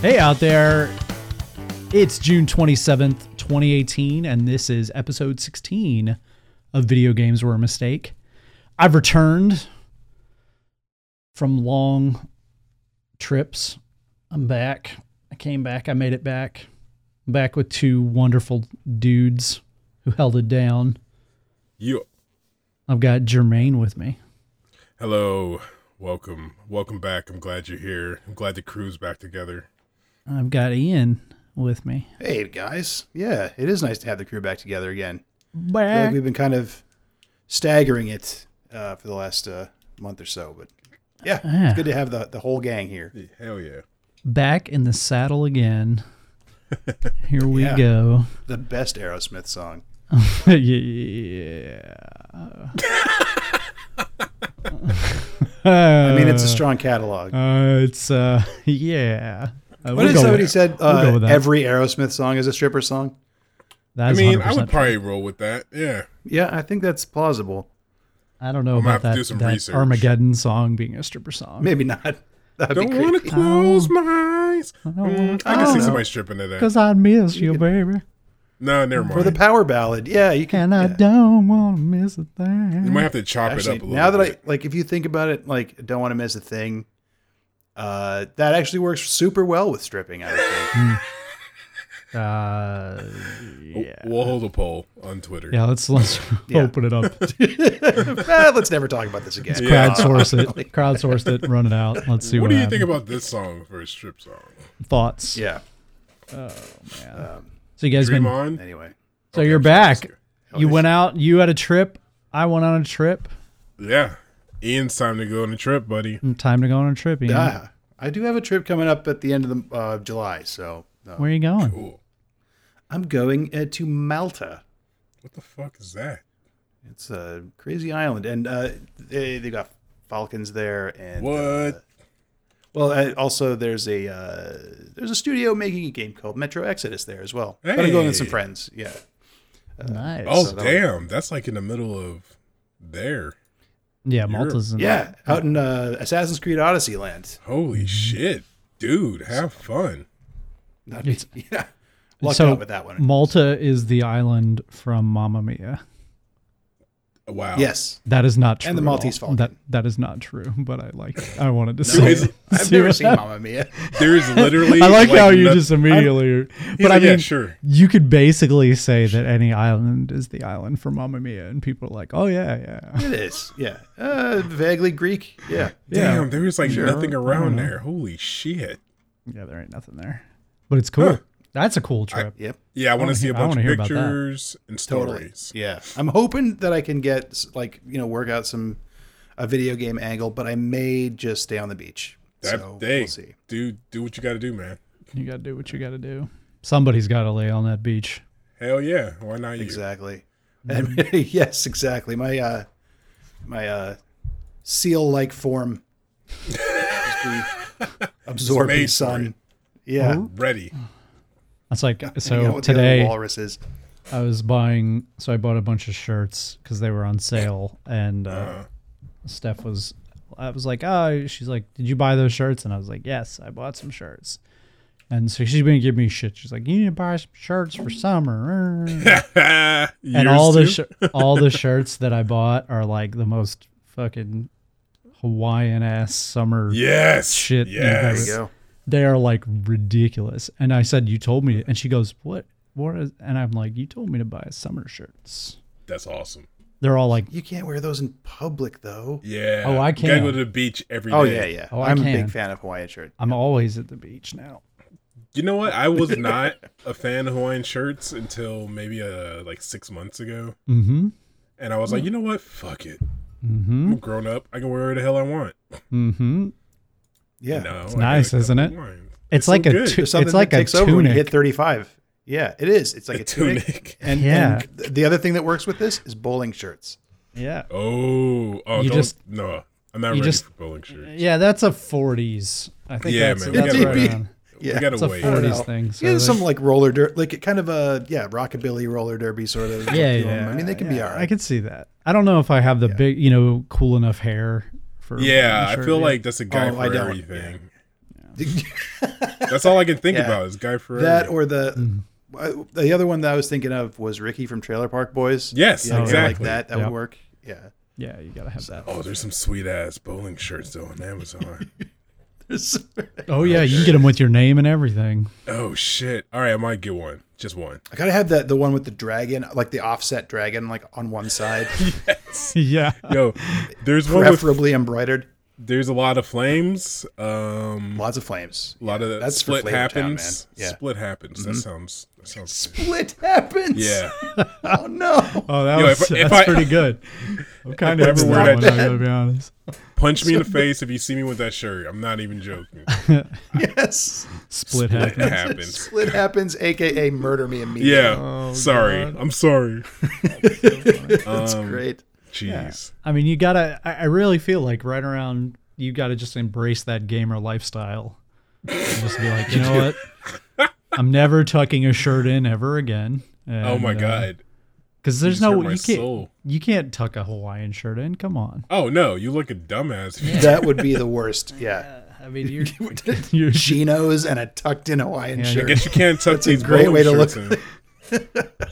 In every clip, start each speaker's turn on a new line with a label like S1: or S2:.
S1: Hey out there. It's June 27th, 2018, and this is episode 16 of Video Games Were a Mistake. I've returned from long trips. I'm back. I came back. I made it back. I'm back with two wonderful dudes who held it down.
S2: You
S1: I've got Jermaine with me.
S2: hello, welcome, welcome back. I'm glad you're here. I'm glad the crew's back together.
S1: I've got Ian with me.
S3: Hey guys, yeah, it is nice to have the crew back together again.
S1: Back.
S3: like we've been kind of staggering it uh, for the last uh, month or so, but yeah,
S1: Yeah.
S3: it's good to have the, the whole gang here.
S2: Hell yeah.
S1: Back in the saddle again. Here we
S3: Yeah.
S1: go.
S3: The best Aerosmith song.
S1: yeah.
S3: I mean, it's a strong catalog.
S1: Uh, it's uh, yeah. Uh,
S3: what
S1: we'll
S3: did
S1: go
S3: somebody
S1: with-
S3: said?
S1: we'll go
S3: Uh,
S1: with that.
S3: every Aerosmith song is a stripper song.
S1: That
S2: I mean, I would probably roll with that. Yeah.
S3: Yeah, I think that's plausible.
S1: I don't know
S2: I'm
S1: about that, that. Armageddon song being a stripper song.
S3: Maybe not. That'd
S2: Don't want to close my eyes. Mm, I can see
S3: no.
S2: somebody stripping to that.
S1: Because I miss you, baby,
S2: No, never mind.
S3: For the power ballad, yeah, you can.
S1: and I
S3: yeah.
S1: don't want to miss a thing.
S2: you might have to chop
S3: Actually,
S2: it up a little
S3: now that
S2: bit.
S3: I like, if you think about it, like, don't want to miss a thing. Uh, that actually works super well with stripping. I think.
S1: Uh,
S2: We'll-
S1: yeah.
S2: We'll hold a poll on Twitter.
S1: Yeah, let's let's
S3: Yeah.
S1: open it up.
S3: Eh, let's never talk about this again.
S2: Yeah.
S1: Crowdsource it. Crowdsource it. Run it out. Let's see what,
S2: What do you
S1: happens.
S2: think about this song for a strip song?
S1: thoughts?
S3: Yeah.
S1: Man.
S3: Um,
S1: So you guys
S2: Dream
S1: been
S2: on.
S3: anyway,
S1: So
S2: Okay,
S1: you're
S2: I'm
S1: back.
S3: Oh,
S1: You went out. You had a trip. I went on a trip.
S2: Yeah. Ian's time to go on a trip, buddy.
S1: Time to go on a trip. Ian.
S3: ah, I do have a trip coming up at the end of the uh, July, so uh,
S1: Where are you going?
S2: Cool.
S3: I'm going uh, to Malta.
S2: What the fuck is that?
S3: It's a crazy island, and uh, they they got falcons there, and
S2: What?
S3: uh, well, uh, also there's a uh, there's a studio making a game called Metro Exodus there as well. But I'm going with some friends. Yeah,
S1: nice.
S2: Oh,
S3: so that
S2: damn. That's like in the middle of there.
S1: Yeah, Malta's. In
S3: yeah, out in uh, Assassin's Creed Odyssey land.
S2: Holy shit. Dude, have fun.
S3: Not,
S1: It's-
S3: yeah, lucked
S1: so
S3: out with that one.
S1: Malta is the island from Mamma Mia.
S2: Wow.
S3: yes,
S1: That is not true.
S3: And the Maltese
S1: all.
S3: Falcon.
S1: That that is not true. But I like. I wanted to
S2: No,
S1: say.
S2: it's-
S1: it.
S3: I've
S1: See
S3: never seen
S1: happened?
S3: Mamma Mia.
S2: There's literally.
S1: I like, how you
S2: no-
S1: just immediately.
S2: He's
S1: but I mean,
S2: yeah, sure.
S1: you could basically say that any island is the island for Mamma Mia, and people are like, "Oh yeah, yeah."
S3: It is, yeah, uh, vaguely Greek. Yeah,
S1: Yeah.
S2: Damn, there was like
S1: Sure.
S2: nothing around there. Holy shit.
S1: Yeah, there ain't nothing there, but it's cool.
S2: Huh.
S1: That's a cool trip.
S3: yep.
S2: Yeah, I want
S1: wanna
S2: see
S1: hear-
S2: bunch
S1: wanna
S2: of
S1: hear about that.
S2: pictures and
S3: Totally.
S2: stories.
S3: Yeah. I'm hoping that I can get like, you know, work out some a video game angle, but I may just stay on the beach.
S2: That
S3: so
S2: day,
S3: we'll see.
S2: do do what you got to do, man.
S1: You gotta do what you gotta do. Somebody's gotta lay on that beach.
S2: Hell yeah, why not you?
S3: Exactly. And yes, exactly. My uh my uh seal like form just be absorbing sun. Yeah.
S2: Ready?
S1: That's like so
S3: with the other
S1: today.
S3: walruses.
S1: I was buying, so I bought a bunch of shirts because they were on sale, and uh,
S2: Uh,
S1: Steph was, I was like, oh, she's like, did you buy those shirts? And I was like, yes, I bought some shirts. And so she's been giving me shit. She's like, you need to buy some shirts for summer. and all the sh- all the shirts that I bought are like the most fucking Hawaiian ass summer.
S2: yes,
S1: shit,
S3: There you go.
S1: They are like ridiculous. And I said, you told me, and she goes, what? What is? And I'm like, you told me to buy summer shirts.
S2: That's awesome.
S1: They're all like,
S3: You can't wear those in public though.
S2: Yeah.
S1: Oh, I
S2: You gotta
S1: can.
S2: go to the beach every day.
S3: Oh yeah, yeah.
S1: Oh, I
S3: I'm a big fan of Hawaiian shirts.
S1: I'm always at the beach now.
S2: You know what? I was not a fan of Hawaiian shirts until maybe uh like six months ago,
S1: Mm-hmm.
S2: and I was like, you know what? Fuck it.
S1: Mm-hmm.
S2: I'm grown up. I can wear whatever the hell I want.
S1: Mm-hmm.
S3: Yeah.
S2: No,
S1: It's nice, isn't it? It's,
S2: so
S1: like a tu-
S3: There's something
S1: it's like
S3: that
S1: a
S3: takes over when you hit 35. Yeah, it is. It's like a,
S2: A
S3: tunic.
S2: tunic.
S3: And,
S1: Yeah.
S3: and the other thing that works with this is bowling shirts.
S1: Yeah.
S2: Oh, oh,
S1: You
S2: don't,
S1: just-
S2: no. I'm not
S1: you
S2: ready
S1: just-
S2: for bowling shirts.
S1: Yeah, that's a 40s. I think
S2: Yeah,
S1: that's,
S2: man,
S3: we
S1: right
S3: wait.
S1: around.
S3: Yeah.
S2: we gotta
S1: It's a
S2: wait.
S3: I
S1: 40s thing. So
S3: yeah, some like roller derby, like kind of a yeah, rockabilly roller derby sort of.
S1: yeah, yeah.
S3: I mean, they can be
S1: yeah,
S3: all right.
S1: I could see that. I don't know if I have the
S3: Yeah.
S1: big, you know, cool enough hair for.
S2: Yeah,
S1: bowling
S2: I feel
S1: yet.
S2: like that's a guy
S3: Oh,
S2: for
S3: I don't.
S2: everything. That's all I can think
S3: Yeah.
S2: about is Guy for
S3: that or the
S1: Mm.
S3: uh, the other one that I was thinking of was Ricky from Trailer Park Boys.
S2: Yes,
S3: yeah,
S1: exactly.
S3: like that. That
S1: Yep.
S3: would work. Yeah.
S1: Yeah, you gotta have that.
S2: oh, there's some sweet ass bowling shirts though on Amazon.
S1: Oh yeah, you can get them with your name and everything.
S2: oh shit! All right, I might get one. Just one.
S3: I gotta have that the one with the dragon, like the offset dragon, like on one side, yes.
S1: yeah.
S2: Yo, there's one with
S3: preferably embroidered.
S2: there's a lot of flames. Um,
S3: Lots of flames.
S2: a lot of that
S3: That's
S2: split
S3: Flavor Town,
S2: happens.
S3: man. Yeah. Mm-hmm.
S2: Split happens. That sounds. Sounds.
S3: Split happens.
S2: Yeah.
S3: Oh no.
S1: Oh, that
S2: Yo,
S1: was
S2: if- if
S1: that's
S2: I-
S1: pretty good. I'm kind of
S2: everywhere. I ever
S1: into
S2: wear
S1: that
S2: that
S1: one, I gotta be honest.
S2: Punch me in the face if you see me with that shirt. I'm not even joking.
S3: Yes.
S1: Split
S2: It
S1: happens.
S2: happens.
S3: Split happens, aka murder me immediately.
S2: Yeah.
S1: Oh,
S2: sorry.
S1: God.
S2: I'm sorry.
S3: That's
S2: Um,
S3: great.
S2: Jeez.
S1: I mean, you gotta. I, I really feel like right around you gotta just embrace that gamer lifestyle. And just be like, you know what? I'm never tucking a shirt in ever again.
S2: oh my
S1: And, uh,
S2: god.
S1: Because there's no
S2: hurt
S1: you can't
S2: soul.
S1: you can't tuck a Hawaiian shirt in. Come on.
S2: Oh no, you look a dumbass. if you-
S3: That would be the worst. Yeah.
S1: I mean, you're you're
S3: Chinos and a tucked in Hawaiian
S1: Yeah,
S2: I guess you can't tuck
S3: That's a
S2: these
S3: great
S2: bowling
S3: way to look-
S2: in.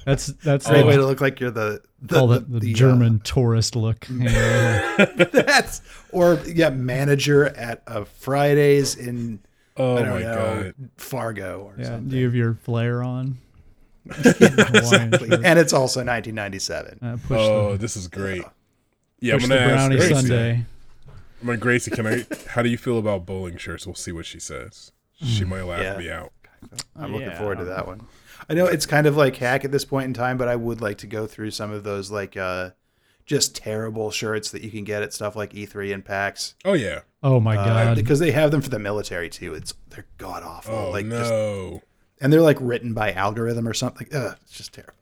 S1: that's that's
S3: Great
S1: the,
S3: way to look like you're the the,
S1: all the, the,
S3: the, uh,
S1: German tourist look.
S3: That's or yeah, manager at a Fridays in
S2: Oh
S3: I don't
S2: my
S3: know
S2: god.
S3: Fargo or
S1: yeah.
S3: something.
S1: Do you have your flare on? Hawaiian shirt.
S3: And it's also 1997.
S1: Uh, push
S2: Oh,
S1: the,
S2: this is great. Yeah, I'm gonna
S1: the
S2: ask
S1: brownie
S2: Gracie.
S1: Sunday.
S2: I'm like Gracie. Can I? How do you feel about bowling shirts? We'll see what she says. She might laugh
S3: Yeah.
S2: me out.
S3: I'm looking
S1: Yeah.
S3: forward to that one. I know it's kind of like hack at this point in time, but I would like to go through some of those like uh just terrible shirts that you can get at stuff like E3 and PAX.
S2: Oh yeah.
S1: Oh my
S3: Uh,
S1: god.
S3: because they have them for the military too. It's they're god awful.
S2: Oh
S3: like just
S2: no.
S3: And they're like written by algorithm or something. Ugh, it's just terrible.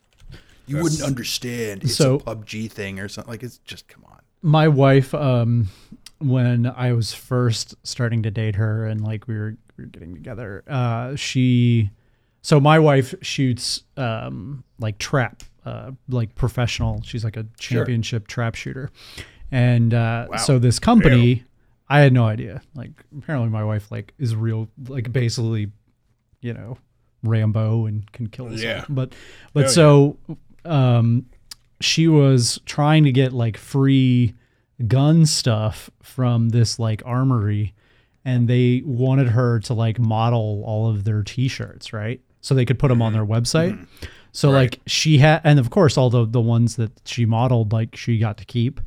S3: You
S2: That's-
S3: wouldn't understand. It's
S1: So-
S3: a PUBG thing or something. Like it's just come on.
S1: my wife um when i was first starting to date her and like we were, we were getting together uh she so my wife shoots um like trap uh like professional she's like a championship trap shooter and uh
S3: Wow.
S1: so this company i had no idea like apparently my wife like is real like basically you know rambo and can kill us.
S2: Yeah.
S1: but but so um she was trying to get like free gun stuff from this like armory and they wanted her to like model all of their t-shirts right? So they could put them on mm-hmm. their website. Mm-hmm. So like she had and of course all the the ones that she modeled like she got to keep.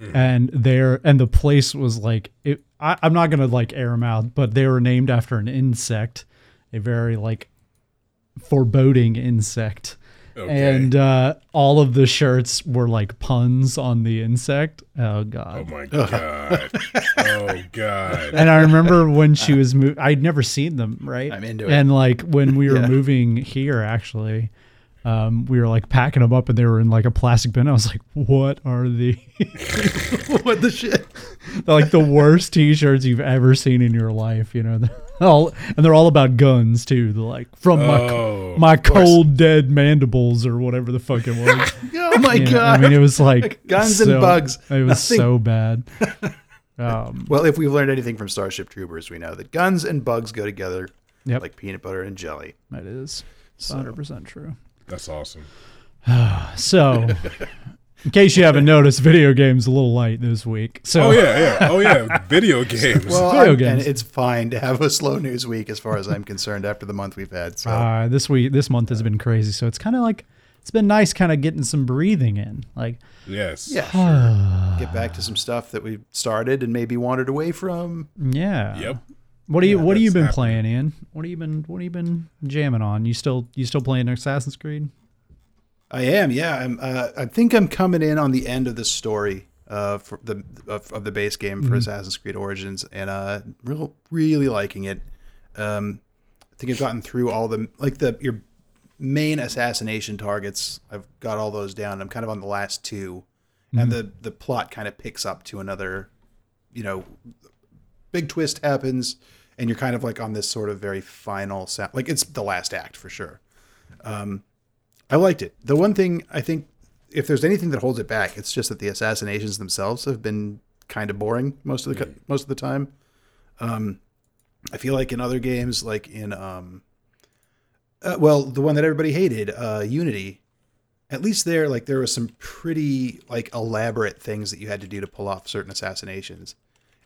S1: Mm. And there and the place was like it I, i'm not gonna like air them out but they were named after an insect a very like foreboding insect
S2: Okay.
S1: and uh, all of the shirts were like puns on the insect. Oh god!
S2: oh my god. oh god.
S1: and I remember when she was moving, I'd never seen them, right?
S3: I'm into it.
S1: And like when we were
S3: Yeah.
S1: moving here, actually, um, we were like packing them up, and they were in like a plastic bin. I was like, "What are the
S3: what the shit?
S1: they're like the worst T-shirts you've ever seen in your life?" You know, they're all and they're all about guns too. They're like from my
S2: Oh.
S1: my cold dead mandibles or whatever the fuck it was.
S3: Oh my
S1: Yeah,
S3: god.
S1: I mean, it was like
S3: Guns and bugs.
S1: It was
S3: Nothing-
S1: so bad. Um,
S3: well, if we've learned anything from Starship Troopers, we know that guns and bugs go together
S1: Yep.
S3: like peanut butter and jelly.
S1: that is 100 percent true.
S2: That's awesome.
S1: So, in case you haven't noticed, video games a little light this week. So,
S2: Oh yeah, yeah. Oh yeah. Video games.
S3: Well,
S1: Video games.
S3: and it's fine to have a slow news week as far as I'm concerned after the month we've had. So
S1: uh, this week, this month has been crazy. So it's kind of like it's been nice, kind of getting some breathing in. Like,
S2: yes.
S3: yeah, sure. get back to some stuff that we started and maybe wandered away from.
S1: yeah.
S2: Yep.
S1: What do you
S2: Yeah,
S1: What have you been
S2: happening.
S1: playing, Ian? What have you been What have you been jamming on? You still You still playing Assassin's Creed?
S3: I am, yeah. I'm. Uh, I think I'm coming in on the end of the story uh, for the of, of the base game for Assassin's Creed Origins, and uh, real really liking it. Um, I think I've gotten through all the like the your main assassination targets. I've got all those down. I'm kind of on the last 2 and the the plot kind of picks up to another. You know, big twist happens, and you're kind of like on this sort of very final sa- like it's the last act for sure. I liked it. The one thing I think, if there's anything that holds it back, it's just that the assassinations themselves have been kind of boring most of the most of the time. Um, I feel like in other games, like in um, uh, well, the one that everybody hated, uh, Unity, at least there, like there was some pretty like elaborate things that you had to do to pull off certain assassinations.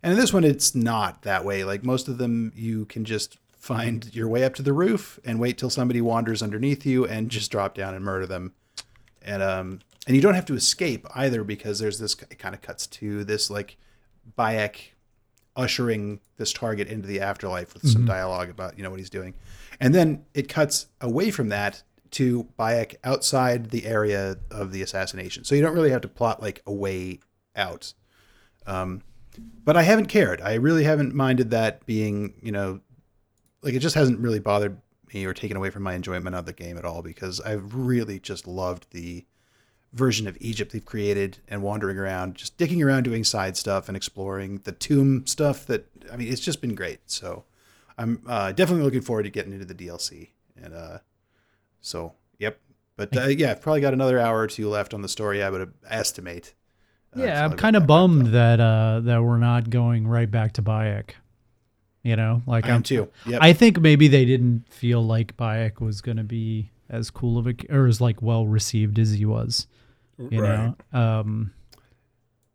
S3: And in this one, it's not that way. Like most of them, you can just find your way up to the roof and wait till somebody wanders underneath you and just drop down and murder them. And um, and you don't have to escape either because there's this. It kind of cuts to this like Bayek ushering this target into the afterlife with some dialogue about you know what he's doing, and then it cuts away from that to Bayek outside the area of the assassination. So you don't really have to plot like a way out. Um, but I haven't cared. I really haven't minded that being you know like it just hasn't really bothered me or taken away from my enjoyment of the game at all because I've really just loved the version of Egypt they've created and wandering around, just dicking around doing side stuff and exploring the tomb stuff that I mean it's just been great. So I'm uh, definitely looking forward to getting into the DLC and uh so yep. But uh, yeah, I've probably got another hour or two left on the story. I would estimate.
S1: Yeah, I'm kind of bummed that uh that we're not going right back to Bayek. You know, like
S3: I am
S1: I'm
S3: too. Yep.
S1: I think maybe they didn't feel like Bayek was going to be as cool of a or as like well received as he was. You
S2: right.
S1: know, um,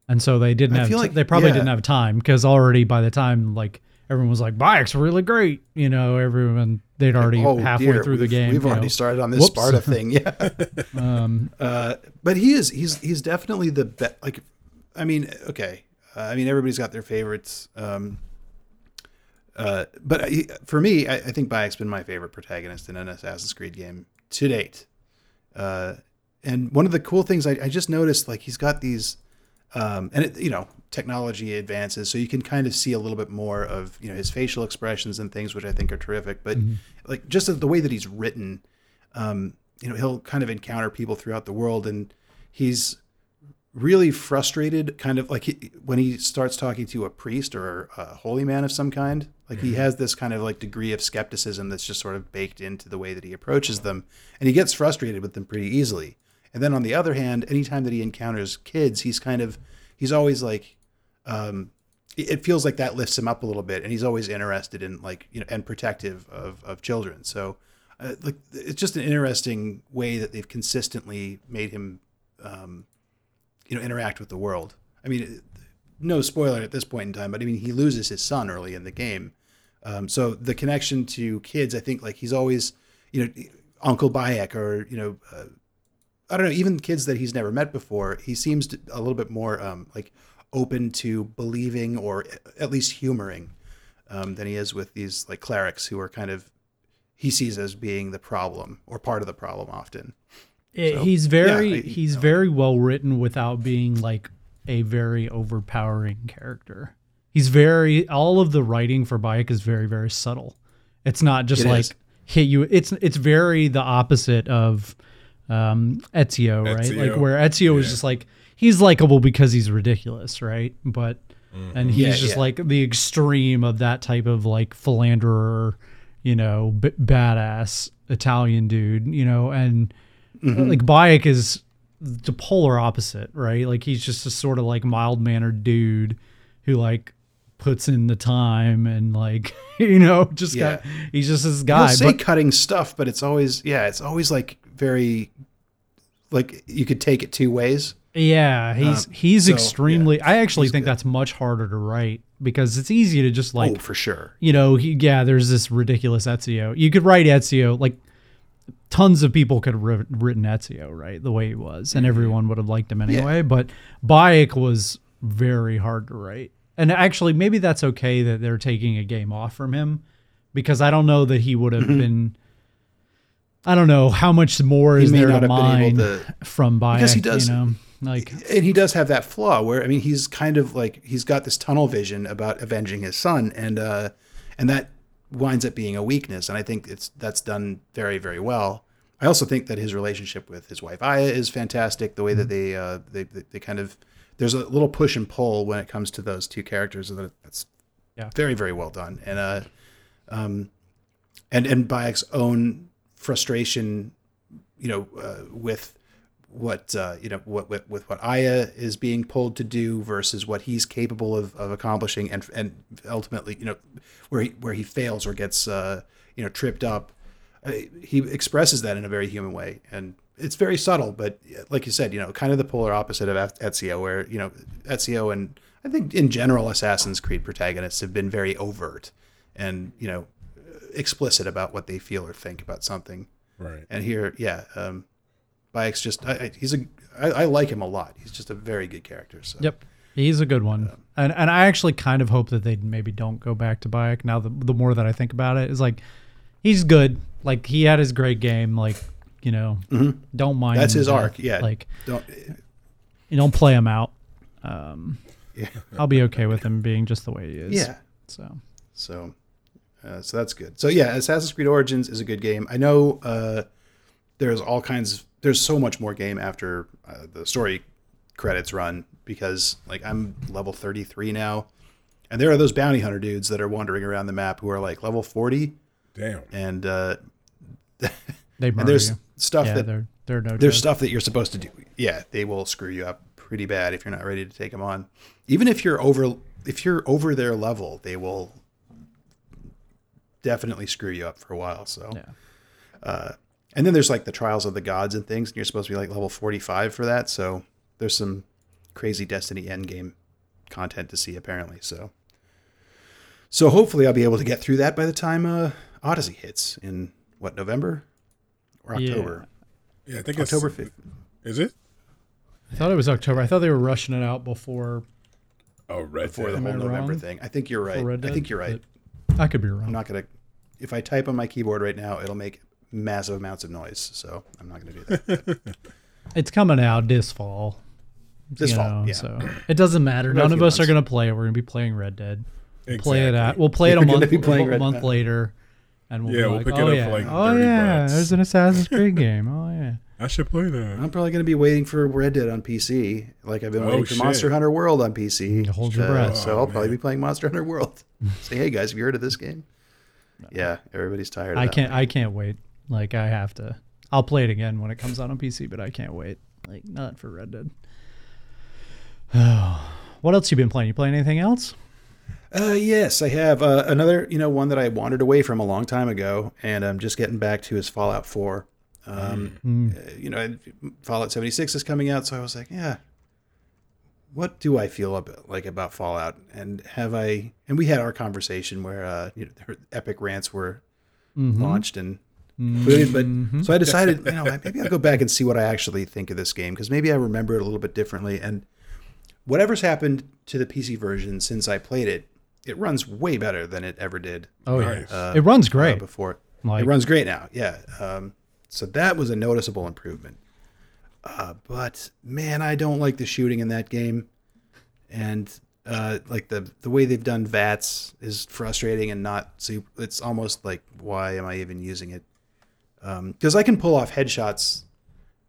S1: and so they didn't
S3: I
S1: have.
S3: feel
S1: t-
S3: like-
S1: they probably
S3: yeah.
S1: didn't have time because already by the time like everyone was like Bayek's really great. You know, everyone they'd already
S3: oh,
S1: halfway
S3: dear,
S1: through the
S3: we've-
S1: game.
S3: We've already
S1: know.
S3: started on this
S1: Whoops.
S3: Sparta thing. Yeah.
S1: Um,
S3: Uh, but he is he's he's definitely the best. Like, I mean, okay. Uh, I mean, everybody's got their favorites. Um, uh, but I, for me, I, I think Bayek's been my favorite protagonist in an Assassin's Creed game to date. Uh, and one of the cool things I, I just noticed, like he's got these, um, and it, you know, technology advances, so you can kind of see a little bit more of you know his facial expressions and things, which I think are terrific. But like just the way that he's written, um, you know, he'll kind of encounter people throughout the world, and he's really frustrated, kind of like he, when he starts talking to a priest or a holy man of some kind. Like he has this kind of like degree of skepticism that's just sort of baked into the way that he approaches them, and he gets frustrated with them pretty easily. And then on the other hand, anytime that he encounters kids, he's kind of he's always like um, it feels like that lifts him up a little bit, and he's always interested in like you know and protective of of children. So, uh, like it's just an interesting way that they've consistently made him, um, you know, interact with the world. I mean, no spoiler at this point in time, but I mean he loses his son early in the game, um, so the connection to kids, I think, like he's always, you know, Uncle Bayek or you know. Uh, I don't know, even kids that he's never met before, he seems to, a little bit more um, like open to believing or at least humoring um, than he is with these like clerics who are kind of he sees as being the problem or part of the problem often.
S1: it-
S3: So,
S1: he's very
S3: yeah, I-
S1: he's
S3: no.
S1: very well written without being like a very overpowering character. He's very all of the writing for Bayek is very very subtle. It's not just
S3: It
S1: like
S3: is.
S1: hit you. It's it's very the opposite of um, Ezio, right? Like where Ezio is
S2: yeah.
S1: just like he's likable because he's ridiculous, right? But and he's
S3: Yeah,
S1: just
S3: yeah.
S1: like the extreme of that type of like philanderer, you know, b- badass Italian dude, you know, and
S3: Mm-hmm.
S1: like Bayek is the polar opposite, right? Like he's just a sort of like mild mannered dude who like puts in the time and like you know just
S3: Yeah.
S1: got he's just this
S3: He'll
S1: guy.
S3: say
S1: But
S3: cutting stuff, but it's always yeah, it's always like very like you could take it two ways.
S1: Yeah, he's
S3: Um,
S1: he's
S3: so,
S1: extremely. I actually think
S3: good.
S1: that's much harder to write because it's easy to just like
S3: oh, for sure.
S1: you know, he, yeah, there's this ridiculous Ezio. You could write Ezio like tons of people could have writ- written Ezio, right? The way he was,
S3: Mm-hmm.
S1: and everyone would have liked him anyway. But Bayek was very hard to write, and actually, maybe that's okay that they're taking a game off from him because I don't know that he would have been. I don't know how much more
S3: Mm-hmm. He
S1: is there to mine
S3: to
S1: from Bayek.
S3: Because he does-
S1: you know, like
S3: and he does have that flaw where I mean he's kind of like he's got this tunnel vision about avenging his son and uh and that winds up being a weakness and I think it's that's done very very well. I also think that his relationship with his wife Aya is fantastic the way that they uh they they, they kind of there's a little push and pull when it comes to those two characters and that's
S1: Yeah.
S3: very very well done and uh um and and Bayek's own frustration you know uh, with what uh, you know what with, with what Aya is being pulled to do versus what he's capable of, of accomplishing and and ultimately you know where he where he fails or gets uh, you know tripped up. Uh, he expresses that in a very human way. And it's very subtle but like you said you know kind of the polar opposite of Ezio where you know Ezio and I think in general Assassin's Creed protagonists have been very overt and you know explicit about what they feel or think about something.
S2: Right.
S3: and here yeah um Bayek's just I, I, he's a I, I like him a lot he's just a very good character so
S1: Yep. He's a good one. And and I actually kind of hope that they maybe don't go back to Bayek now the the more that I think about it is like he's good. Like he had his great game like, you know, don't mind
S3: Mm-hmm. That's his arc, yeah.
S1: Like
S3: don't
S1: you don't play him out. Um
S3: yeah
S1: I'll be okay with him being just the way he is.
S3: yeah
S1: So
S3: So, uh, so that's good. So yeah, Assassin's Creed Origins is a good game. I know uh, there's all kinds. There's so much more game after uh, the story credits run because like I'm level 33 now, and there are those bounty hunter dudes that are wandering around the map who are like level 40,
S2: Damn.
S3: and uh,
S1: they
S3: and there's
S1: you.
S3: stuff
S1: Yeah,
S3: that
S1: they're they're no
S3: there's
S1: joke.
S3: stuff that you're supposed to do. Yeah, they will screw you up pretty bad if you're not ready to take them on. Even if you're over if you're over their level, they will definitely screw you up for a while. So,
S1: Yeah.
S3: And then there's like the trials of the gods and things, and you're supposed to be like level 45 for that. So there's some crazy Destiny endgame content to see apparently. So, so hopefully I'll be able to get through that by the time uh, Odyssey hits in what November or October.
S2: Yeah, I think
S3: October
S2: it's
S3: 5th.
S2: Is it?
S1: I thought it was October. I thought they were rushing it out before
S2: Oh, right
S3: before the
S2: Dead.
S1: Am
S3: whole November
S1: wrong?
S3: thing. I think you're right.
S1: for Red
S3: I think you're right.
S1: I could be wrong.
S3: I'm not gonna. If I type on my keyboard right now, it'll make massive amounts of noise. So I'm not gonna do that.
S1: It's coming out this fall.
S3: This fall,
S1: know,
S3: yeah.
S1: So it doesn't matter. None of
S3: few
S1: us are going to play it. We're going to be playing Red Dead.
S2: Exactly.
S1: Play it at. We'll play it a
S3: You're gonna
S1: month, a month later, and we'll
S2: Yeah,
S1: be
S2: we'll
S1: like,
S2: pick oh, it
S1: oh,
S2: up for
S1: yeah.
S2: like
S1: oh
S2: 30
S1: yeah,
S2: bucks."
S1: there's an Assassin's Creed game. Oh yeah.
S2: I should play that.
S3: I'm probably gonna be waiting for Red Dead on PC, like I've been
S2: Oh,
S3: waiting for. Monster Hunter World on PC.
S1: Hold your breath.
S3: So I'll
S2: Oh,
S3: probably
S2: man.
S3: be playing Monster Hunter World. Say, hey guys, have you heard of this game? Yeah, everybody's tired. Of
S1: I
S3: that
S1: can't.
S3: one.
S1: I can't wait. Like I have to. I'll play it again when it comes out on PC, but I can't wait. Like not for Red Dead. what else you been playing? You playing anything else?
S3: Uh, yes, I have uh, another. You know, one that I wandered away from a long time ago, and I'm just getting back to is Fallout 4. Um,
S1: Mm.
S3: uh, you know, Fallout 76 is coming out, so I was like, yeah, what do I feel about, like about Fallout? And have I? And we had our conversation where uh, you know, epic rants were
S1: Mm-hmm.
S3: launched and included, but so I decided, you know, maybe I'll go back and see what I actually think of this game because maybe I remember it a little bit differently. And whatever's happened to the PC version since I played it, it runs way better than it ever did
S1: Oh
S2: Nice.
S1: yeah. it runs
S3: uh,
S1: great.
S3: before.
S1: Like-
S3: it runs great now. Yeah. Um, so that was a noticeable improvement. Uh, but man, I don't like the shooting in that game, and uh, like the the way they've done VATS is frustrating and not super. It's almost like why am I even using it? Because I can pull off headshots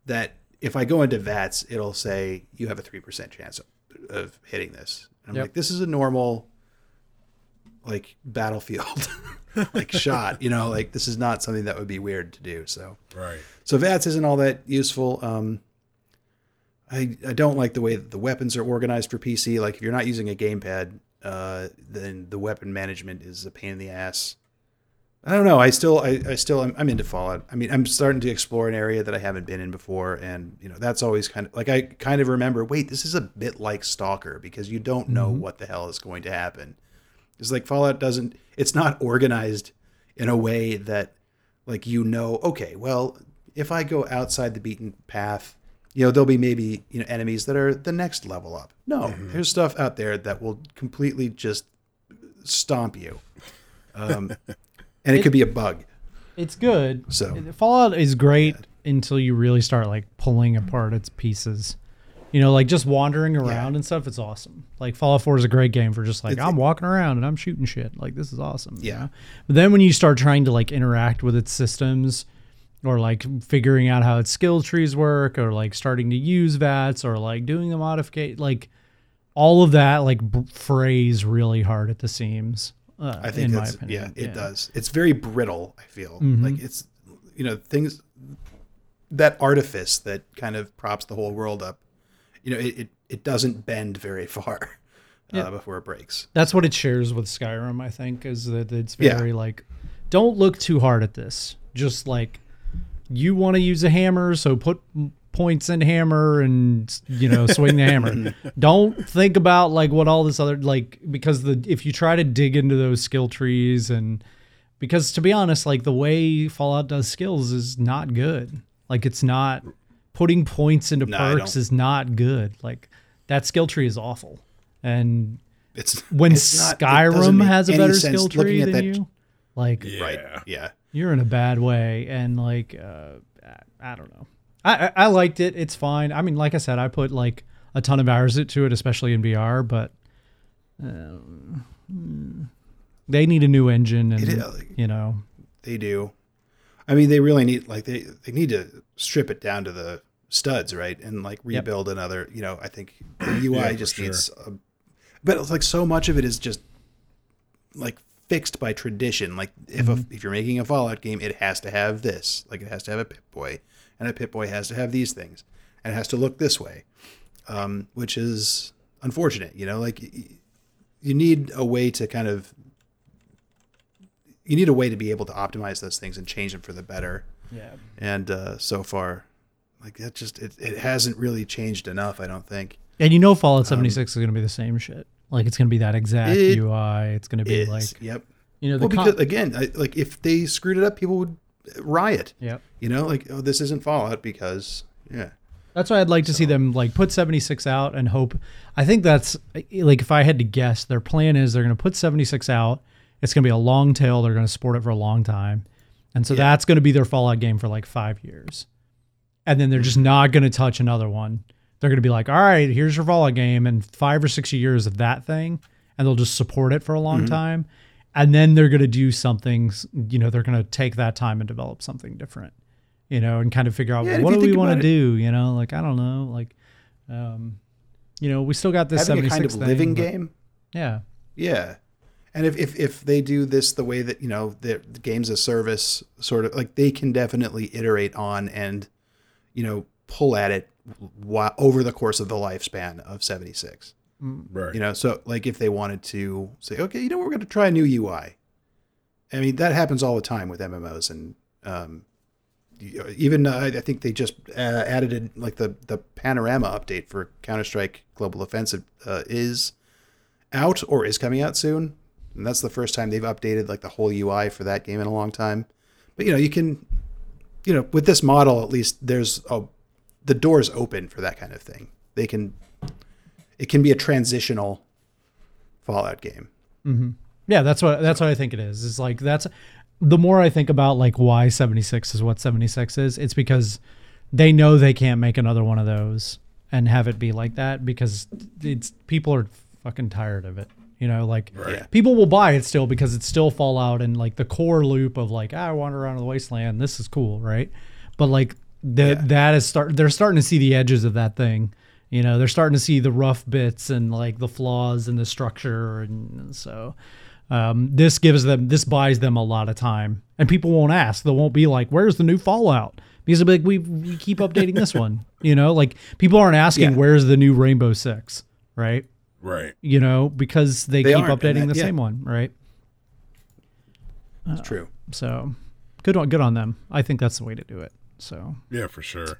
S3: that if I go into VATS, it'll say you have a three percent chance of, of hitting this. And I'm
S1: Yep.
S3: like, this is a normal like battlefield like shot you know like this is not something that would be weird to do so
S2: Right.
S3: so VATS isn't all that useful um I, I don't like the way that the weapons are organized for PC. Like if you're not using a gamepad, uh, then the weapon management is a pain in the ass. I don't know. I still, I, I still, I'm, I'm into Fallout. I mean, I'm starting to explore an area that I haven't been in before, and you know, that's always kind of like I kind of remember. Wait, this is a bit like Stalker because you don't know what the hell is going to happen. It's like Fallout doesn't. It's not organized in a way that, like, you know. Okay, well, if I go outside the beaten path, you know, there'll be maybe you know enemies that are the next level up. No, there's stuff out there that will completely just stomp you, um, and it could be a bug.
S1: It's good.
S3: So-
S1: Fallout is great until you really start like pulling apart its pieces. You know, like just wandering around and stuff. It's awesome. Like Fallout 4 is a great game for just like
S3: It's-
S1: I'm walking around and I'm shooting shit. Like this is awesome. you
S3: Yeah.
S1: know? But then when you start trying to like interact with its systems, or like figuring out how its skill trees work, or like starting to use VATS, or like doing the modification, like all of that like b- frays really hard at the seams. Uh,
S3: I think that's yeah, it does. It's very brittle. I feel like it's you know things. that artifice that kind of props the whole world up. You know, it it, it doesn't bend very far uh,
S1: Yeah.
S3: before it breaks.
S1: That's what it shares with Skyrim, I think, is that it's
S3: Yeah.
S1: very like, don't look too hard at this. Just like, you want to use a hammer, so put points in hammer and you know swing the hammer. don't think about like what all this other like because the if you try to dig into those skill trees and because to be honest, like the way Fallout does skills is not good. Like it's not putting points into
S3: No,
S1: perks is not good. Like that skill tree is awful. And
S3: It's
S1: when
S3: it's not- it
S1: Skyrim has a better skill tree than
S3: that-
S1: you, like
S2: Yeah.
S3: Right. Yeah.
S1: you're in a bad way. And like, uh, I- I don't know. I, I liked it. It's fine. I mean, like I said, I put like a ton of hours into it, especially in VR. But um, hmm. they need a new engine, and
S3: is-
S1: you know,
S3: They do. I mean, they really need like they they need to strip it down to the studs, right? And like rebuild another. You know, I think the UI
S2: Yeah,
S3: just
S2: sure.
S3: needs. A, but it's like so much of it is just like fixed by tradition. Like if a, if you're making a Fallout game, it has to have this. Like it has to have a Pip Boy, and a Pip Boy has to have these things, and has to look this way, um, which is unfortunate. You know, like you need a way to kind of you need a way to be able to optimize those things and change them for the better.
S1: yeah.
S3: And uh, so far, like that just it, it hasn't really changed enough. I don't think.
S1: And you know, Fallout 76 is going to be the same shit. Like it's going to be that exact
S3: Um, It
S1: UI. It's going to be
S3: Is
S1: like
S3: yep.
S1: you know the
S3: Well,
S1: con-
S3: because again, I, like if they screwed it up, people would riot.
S1: Yeah.
S3: You know, like oh, this isn't Fallout because yeah.
S1: That's why I'd like to see them like put 76 out and hope. I think that's like if I had to guess, their plan is they're going to put 76 out. It's going to be a long tail. They're going to support it for a long time, and so that's going to be their Fallout game for like five years. And then they're just mm-hmm. not going to touch another one. They're going to be like, all right, here's your Fallout game, and five or six years of that thing, and they'll just support it for a long mm-hmm. time. And then they're going to do something. You know, they're going to take that time and develop something different you know, and kind of figure out
S3: Yeah,
S1: what do we want to do, you know, like I don't know, like, um, you know, we still got this
S3: Having a kind of
S1: thing,
S3: living game.
S1: Yeah,
S3: Yeah. And if, if, if they do this the way that, you know, the, games as service sort of like they can definitely iterate on and, you know, pull at it while, over the course of the lifespan of 76.
S2: Right.
S3: You know, so like if they wanted to say, okay, you know, we're going to try a new UI. I mean, that happens all the time with MMOs and, um, even uh, I think they just uh, added in, like the the panorama update for Counter Strike Global Offensive uh, is out or is coming out soon, and that's the first time they've updated like the whole UI for that game in a long time. But you know, you can, you know, with this model at least, there's a the doors open for that kind of thing. They can, it can be a transitional Fallout game.
S1: yeah, that's what that's what I think it is. It's like that's the more I think about like why 76 is what 76 is. It's because they know they can't make another one of those and have it be like that because it's people are fucking tired of it. You know, like
S3: Yeah.
S1: people will buy it still because it's still Fallout and like the core loop of like ah, I wander around the wasteland. This is cool, right? But like that
S3: Yeah.
S1: that is start. They're starting to see the edges of that thing. You know, they're starting to see the rough bits and like the flaws in the structure, and so um, this gives them this buys them a lot of time, and people won't ask. They won't be like, "Where's the new Fallout?" Because they'll be like, "We we keep updating this one." You know, like people aren't asking,
S3: Yeah.
S1: "Where's the new Rainbow Six? Right?
S2: Right.
S1: You know, because they,
S3: They
S1: keep updating
S3: that-
S1: the
S3: yeah.
S1: same one, right?
S3: It's true.
S1: So good on good on them. I think that's the way to do it. So
S2: Yeah, for sure.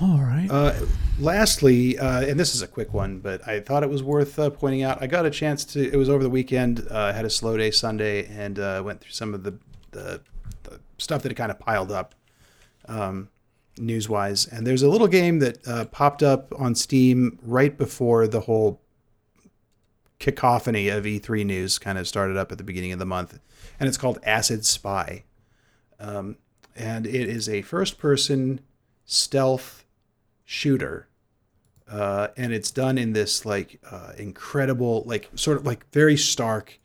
S1: All right.
S3: Uh, lastly, uh, and this is a quick one, but I thought it was worth uh, pointing out. I got a chance to. It was over the weekend. Uh, I had a slow day Sunday and uh, went through some of the the, the stuff that had kind of piled up um, news wise. And there's a little game that uh, popped up on Steam right before the whole cacophony of E3 news kind of started up at the beginning of the month, and it's called Acid Spy. Um, and it is a first person stealth shooter. Uh, and it's done in this like uh, incredible, like sort of like very stark,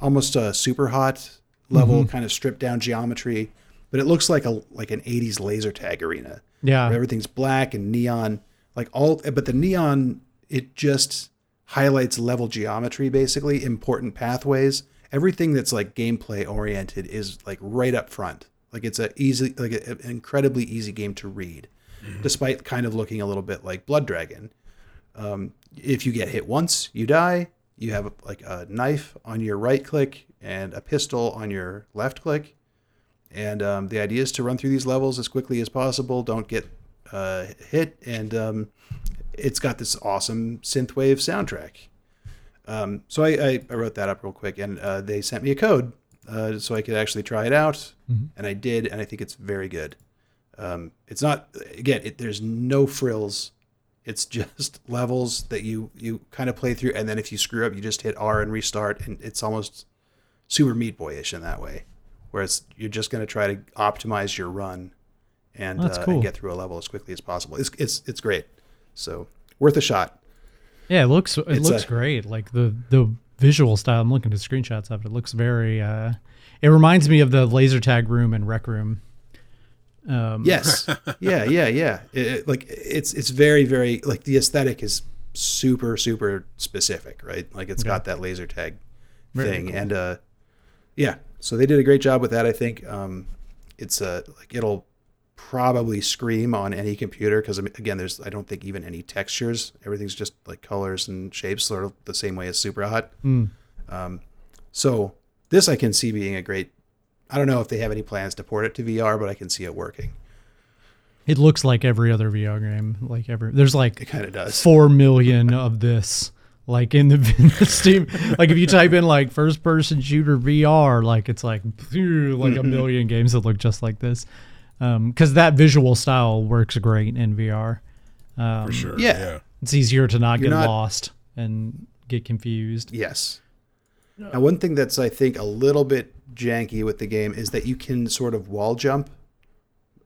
S3: almost a super hot level kind of stripped down geometry, but it looks like a like an 80s laser tag arena
S1: yeah.
S3: where everything's black and neon like all but the neon it just highlights level geometry basically important pathways everything that's like gameplay oriented is like right up front Like it's a easy, like an incredibly easy game to read, despite kind of looking a little bit like Blood Dragon. Um, if you get hit once, you die. You have like a knife on your right click and a pistol on your left click. And um, the idea is to run through these levels as quickly as possible. Don't get uh, hit, and um, it's got this awesome synthwave soundtrack. Um, so I, I, I wrote that up real quick, and uh, they sent me a code uh, so I could actually try it out, and I did, and I think it's very good. Um, it's not again, it, there's no frills. It's just levels that you you kind of play through, and then if you screw up, you just hit R and restart, and it's almost super Meat Boyish in that way, whereas you're just going to try to optimize your run and,
S1: That's
S3: uh,
S1: cool.
S3: and get through a level as quickly as possible. It's it's it's great, so worth a shot.
S1: Yeah, it looks it
S3: It's
S1: looks
S3: a-
S1: great. Like the the visual style. I'm looking at screenshots of it. It looks very. uh It reminds me of the laser tag room and rec room. Um,
S3: Yes. yeah, yeah, yeah. It, it- like it's it's very very like the aesthetic is super super specific, right? Like it's got that laser tag
S1: Very
S3: thing
S1: cool.
S3: and uh yeah, so they did a great job with that, I think. Um it's uh like it'll probably scream on any computer because again there's I don't think even any textures. Everything's just like colors and shapes sort of the same way as Super Hot.
S1: Mm.
S3: Um so this I can see being a great I don't know if they have any plans to port it to VR, but I can see it working.
S1: It looks like every other VR game. Like every there's like
S3: It kind of does.
S1: four million of this like in the, in the steam like if you type in like first person shooter vr like it's like phew, like a million games that look just like this um because that visual style works great in vr um,
S2: for sure.
S3: yeah.
S2: yeah.
S1: it's easier to not
S3: You're
S1: get
S3: not-
S1: lost and get confused
S3: Yes. Now, one thing that's I think a little bit janky with the game is that you can sort of wall jump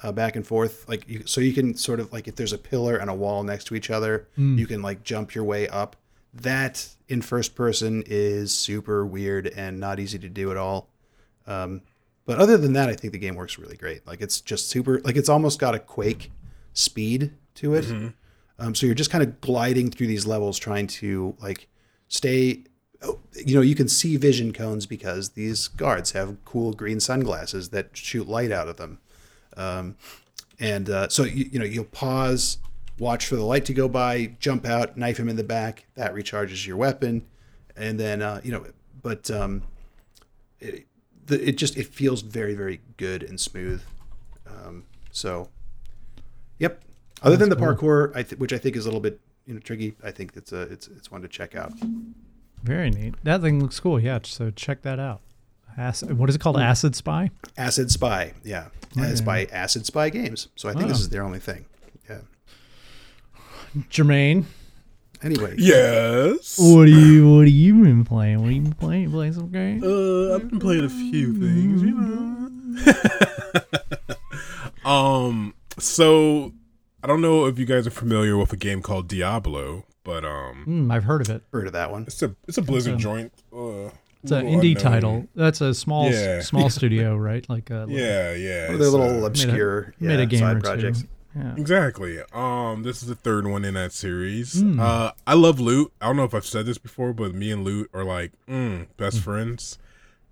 S3: uh, back and forth, like you, so you can sort of like if there's a pillar and a wall next to each other, you can like jump your way up. That in first person is super weird and not easy to do at all. Um, but other than that, I think the game works really great. Like it's just super, like it's almost got a Quake speed to it. Um, so you're just kind of gliding through these levels, trying to like stay. Oh, You know, you can see vision cones because these guards have cool green sunglasses that shoot light out of them. Um, and uh, so you, you know you'll pause, watch for the light to go by, jump out, knife him in the back. That recharges your weapon, and then uh, you know. But um, it, the, it just it feels very very good and smooth. Um, so, yep. Other than the parkour, I th- which I think is a little bit you know tricky, I think it's a it's it's one to check out.
S1: Very neat that thing looks cool yeah so check that out Acid, what is it called acid spy
S3: Acid Spy, yeah, it's by Acid Spy Games. So I think this is their only thing. Yeah.
S1: jermaine
S3: Anyway,
S2: Yes.
S1: what do you what have you been playing what have you been playing you playing some games?
S2: Uh, I've been playing a few things, you know. um, so I don't know if you guys are familiar with a game called Diablo, but um,
S1: Hmm, i've heard of it
S3: heard of that one.
S2: it's a it's a Blizzard
S1: a-
S2: joint. Uh,
S1: It's an indie
S2: unknown.
S1: title. That's a small
S2: Yeah.
S1: small studio, right? Like a
S2: Yeah, yeah.
S3: One of their little
S2: uh,
S3: obscure
S1: made a
S3: yeah,
S1: game
S3: side
S1: or
S3: projects.
S1: two. Yeah.
S2: Exactly. Um, this is the third one in that series.
S1: Hmm.
S2: Uh, I love Loot. I don't know if I've said this before, but me and Loot are like mm, best friends.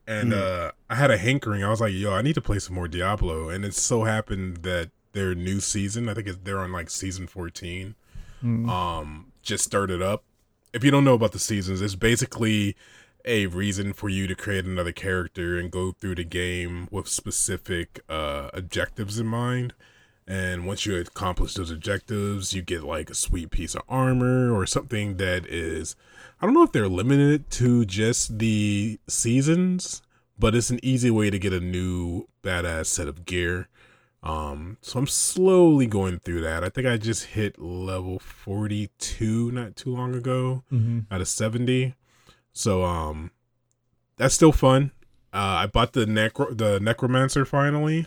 S2: And uh, I had a hankering. I was like, "Yo, I need to play some more Diablo." And it so happened that their new season, I think it's, they're on like season fourteen, um, just started up. If you don't know about the seasons, it's basically a reason for you to create another character and go through the game with specific uh, objectives in mind. And once you accomplish those objectives, you get like a sweet piece of armor or something that is, I don't know if they're limited to just the seasons, but it's an easy way to get a new badass set of gear. Um, so I'm slowly going through that. I think I just hit level 42 not too long ago
S1: hmm
S2: out of 70. So um that's still fun. Uh I bought the necro the necromancer finally.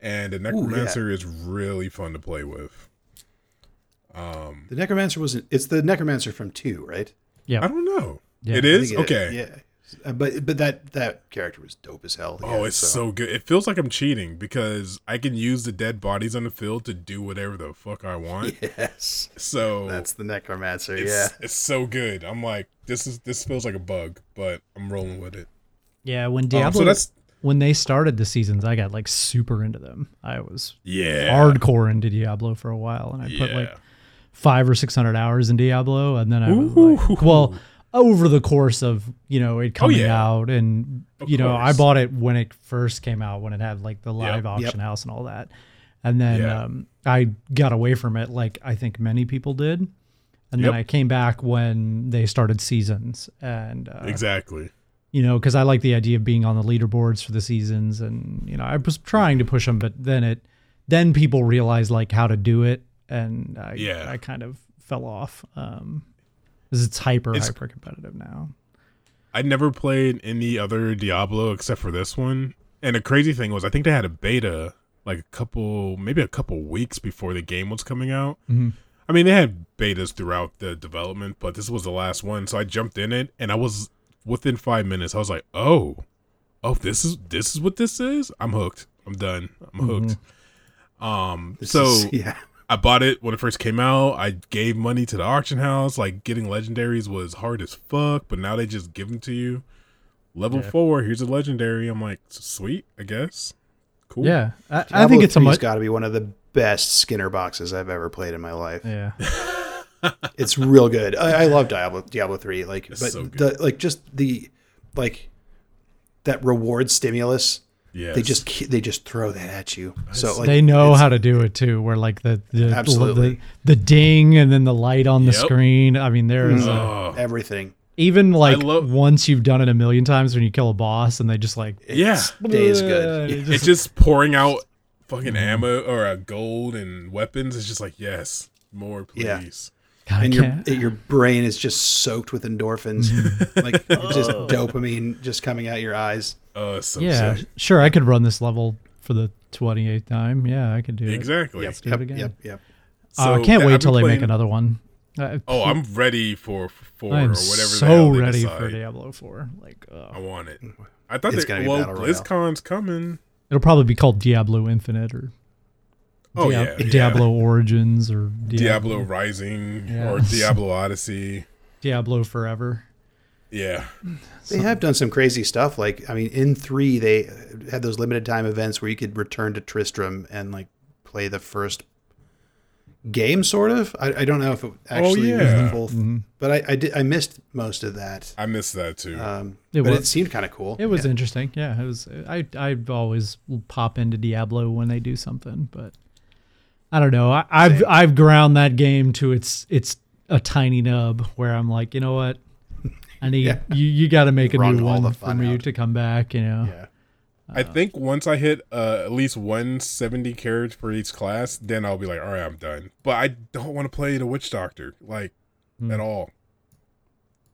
S2: And the necromancer is really fun to play with. Um
S3: The Necromancer wasn't. it's the Necromancer from two, right?
S1: Yeah.
S2: I don't know.
S1: Yeah.
S2: it
S3: I it-
S2: okay.
S3: yeah. Uh, But but that that character was dope as hell.
S2: Oh,
S3: yeah,
S2: it's so. good. It feels like I'm cheating because I can use the dead bodies on the field to do whatever the fuck I want.
S3: yes.
S2: So
S3: That's the Necromancer.
S2: it's,
S3: yeah.
S2: it's so good. I'm like, this is this feels like a bug, but I'm rolling with it.
S1: Yeah, when
S2: Um, so that's
S1: when they started the seasons, I got like super into them. I was
S2: Yeah.
S1: hardcore into Diablo for a while, and I put like five or six hundred hours in Diablo, and then I was like, well, over the course of you know it coming
S2: Oh, yeah.
S1: out, and
S2: Of
S1: you know I bought it when it first came out, when it had like the live auction
S3: Yep.
S1: house and all that, and then
S2: Yeah.
S1: um, I got away from it, like I think many people did, and then I came back when they started seasons, and uh,
S2: Exactly.
S1: you know, because I like the idea of being on the leaderboards for the seasons, and you know, I was trying to push them, but then it, then people realized like how to do it, and I,
S2: Yeah.
S1: I kind of fell off, um, because it's hyper
S2: It's-
S1: hyper competitive now.
S2: I never played any other Diablo except for this one. And the crazy thing was, I think they had a beta like a couple, maybe a couple weeks before the game was coming out.
S1: Mhm.
S2: I mean, they had betas throughout the development, but this was the last one. So I jumped in it, and I was within five minutes. I was like, "Oh, oh, this is this is what this is. I'm hooked. I'm done. I'm hooked." Um,
S3: This
S2: so
S3: is- yeah,
S2: I bought it when it first came out. I gave money to the auction house. Like getting legendaries was hard as fuck, but now they just give them to you. Level
S1: Yeah.
S2: four, here's a legendary. I'm like, sweet, I guess. Cool.
S1: Yeah, I, I think it's a much.
S3: got to be one of the best Skinner boxes I've ever played in my life.
S1: Yeah,
S3: It's real good. I, I love Diablo Diablo three. Like,
S2: It's
S3: but
S2: so
S3: the like just the like that reward stimulus.
S2: Yes.
S3: They just they just throw that at you. So like
S1: they know how to do it too. Where like the the
S3: Absolutely.
S1: the, the ding and then the light on the
S2: Yep.
S1: screen. I mean, there's a-
S2: Oh,
S3: everything.
S1: even like
S2: love-
S1: once you've done it a million times when you kill a boss and they just like
S2: yeah.
S3: Stays good.
S1: It
S2: It's just pouring out fucking ammo or uh, gold and weapons. It's just like, yes, more,
S3: Yeah.
S2: Please.
S1: I
S3: and your
S1: can't-
S3: your brain is just soaked with endorphins, like just dopamine just coming out your eyes.
S2: Oh, it's so
S1: yeah,
S2: sick.
S1: sure. I could run this level for the 28th time. Yeah, I could do it.
S2: Exactly.
S3: Yep,
S1: do it
S3: yep,
S1: again.
S3: yep, yep.
S1: Uh, I can't
S2: I've
S1: wait
S2: been
S1: till they make another one. Uh,
S2: Oh, I'm ready for four or
S1: am
S2: whatever. the
S1: so
S2: hell they
S1: ready
S2: decide.
S1: for Diablo 4. Like, uh,
S2: I want it. I thought
S3: It's
S2: that
S3: gonna be
S2: well, BlizzCon's coming.
S1: it'll probably be called Diablo Infinite or
S2: Oh
S1: Dia-
S2: yeah, yeah.
S1: Diablo Origins or
S2: Diablo Rising or Diablo Odyssey.
S1: Diablo Forever.
S2: Yeah,
S3: They have done some crazy stuff. Like, I mean, in three, they had those limited time events where you could return to Tristram and like play the first game, sort of. I, I don't know if it actually was
S2: yeah.
S3: the full, mm-hmm. but I I, did, I missed most of that.
S2: I missed that too.
S3: Um,
S1: It
S3: but
S1: was-
S3: it seemed kind of cool.
S1: It was
S3: Yeah.
S1: interesting. Yeah, it was. I I always pop into Diablo when they do something, but I don't know. I, I've
S3: Same.
S1: I've ground that game to its it's a tiny nub where I'm like, you know what, I need
S3: Yeah.
S1: you. You got to make a
S3: Wrung
S1: new one for
S3: fun
S1: me
S3: out.
S1: to come back. You know.
S3: Yeah.
S2: I think once I hit uh, at least 170 carriage for each class, then I'll be like, all right, I'm done. But I don't want to play the Witch Doctor like
S1: Hmm.
S2: at all.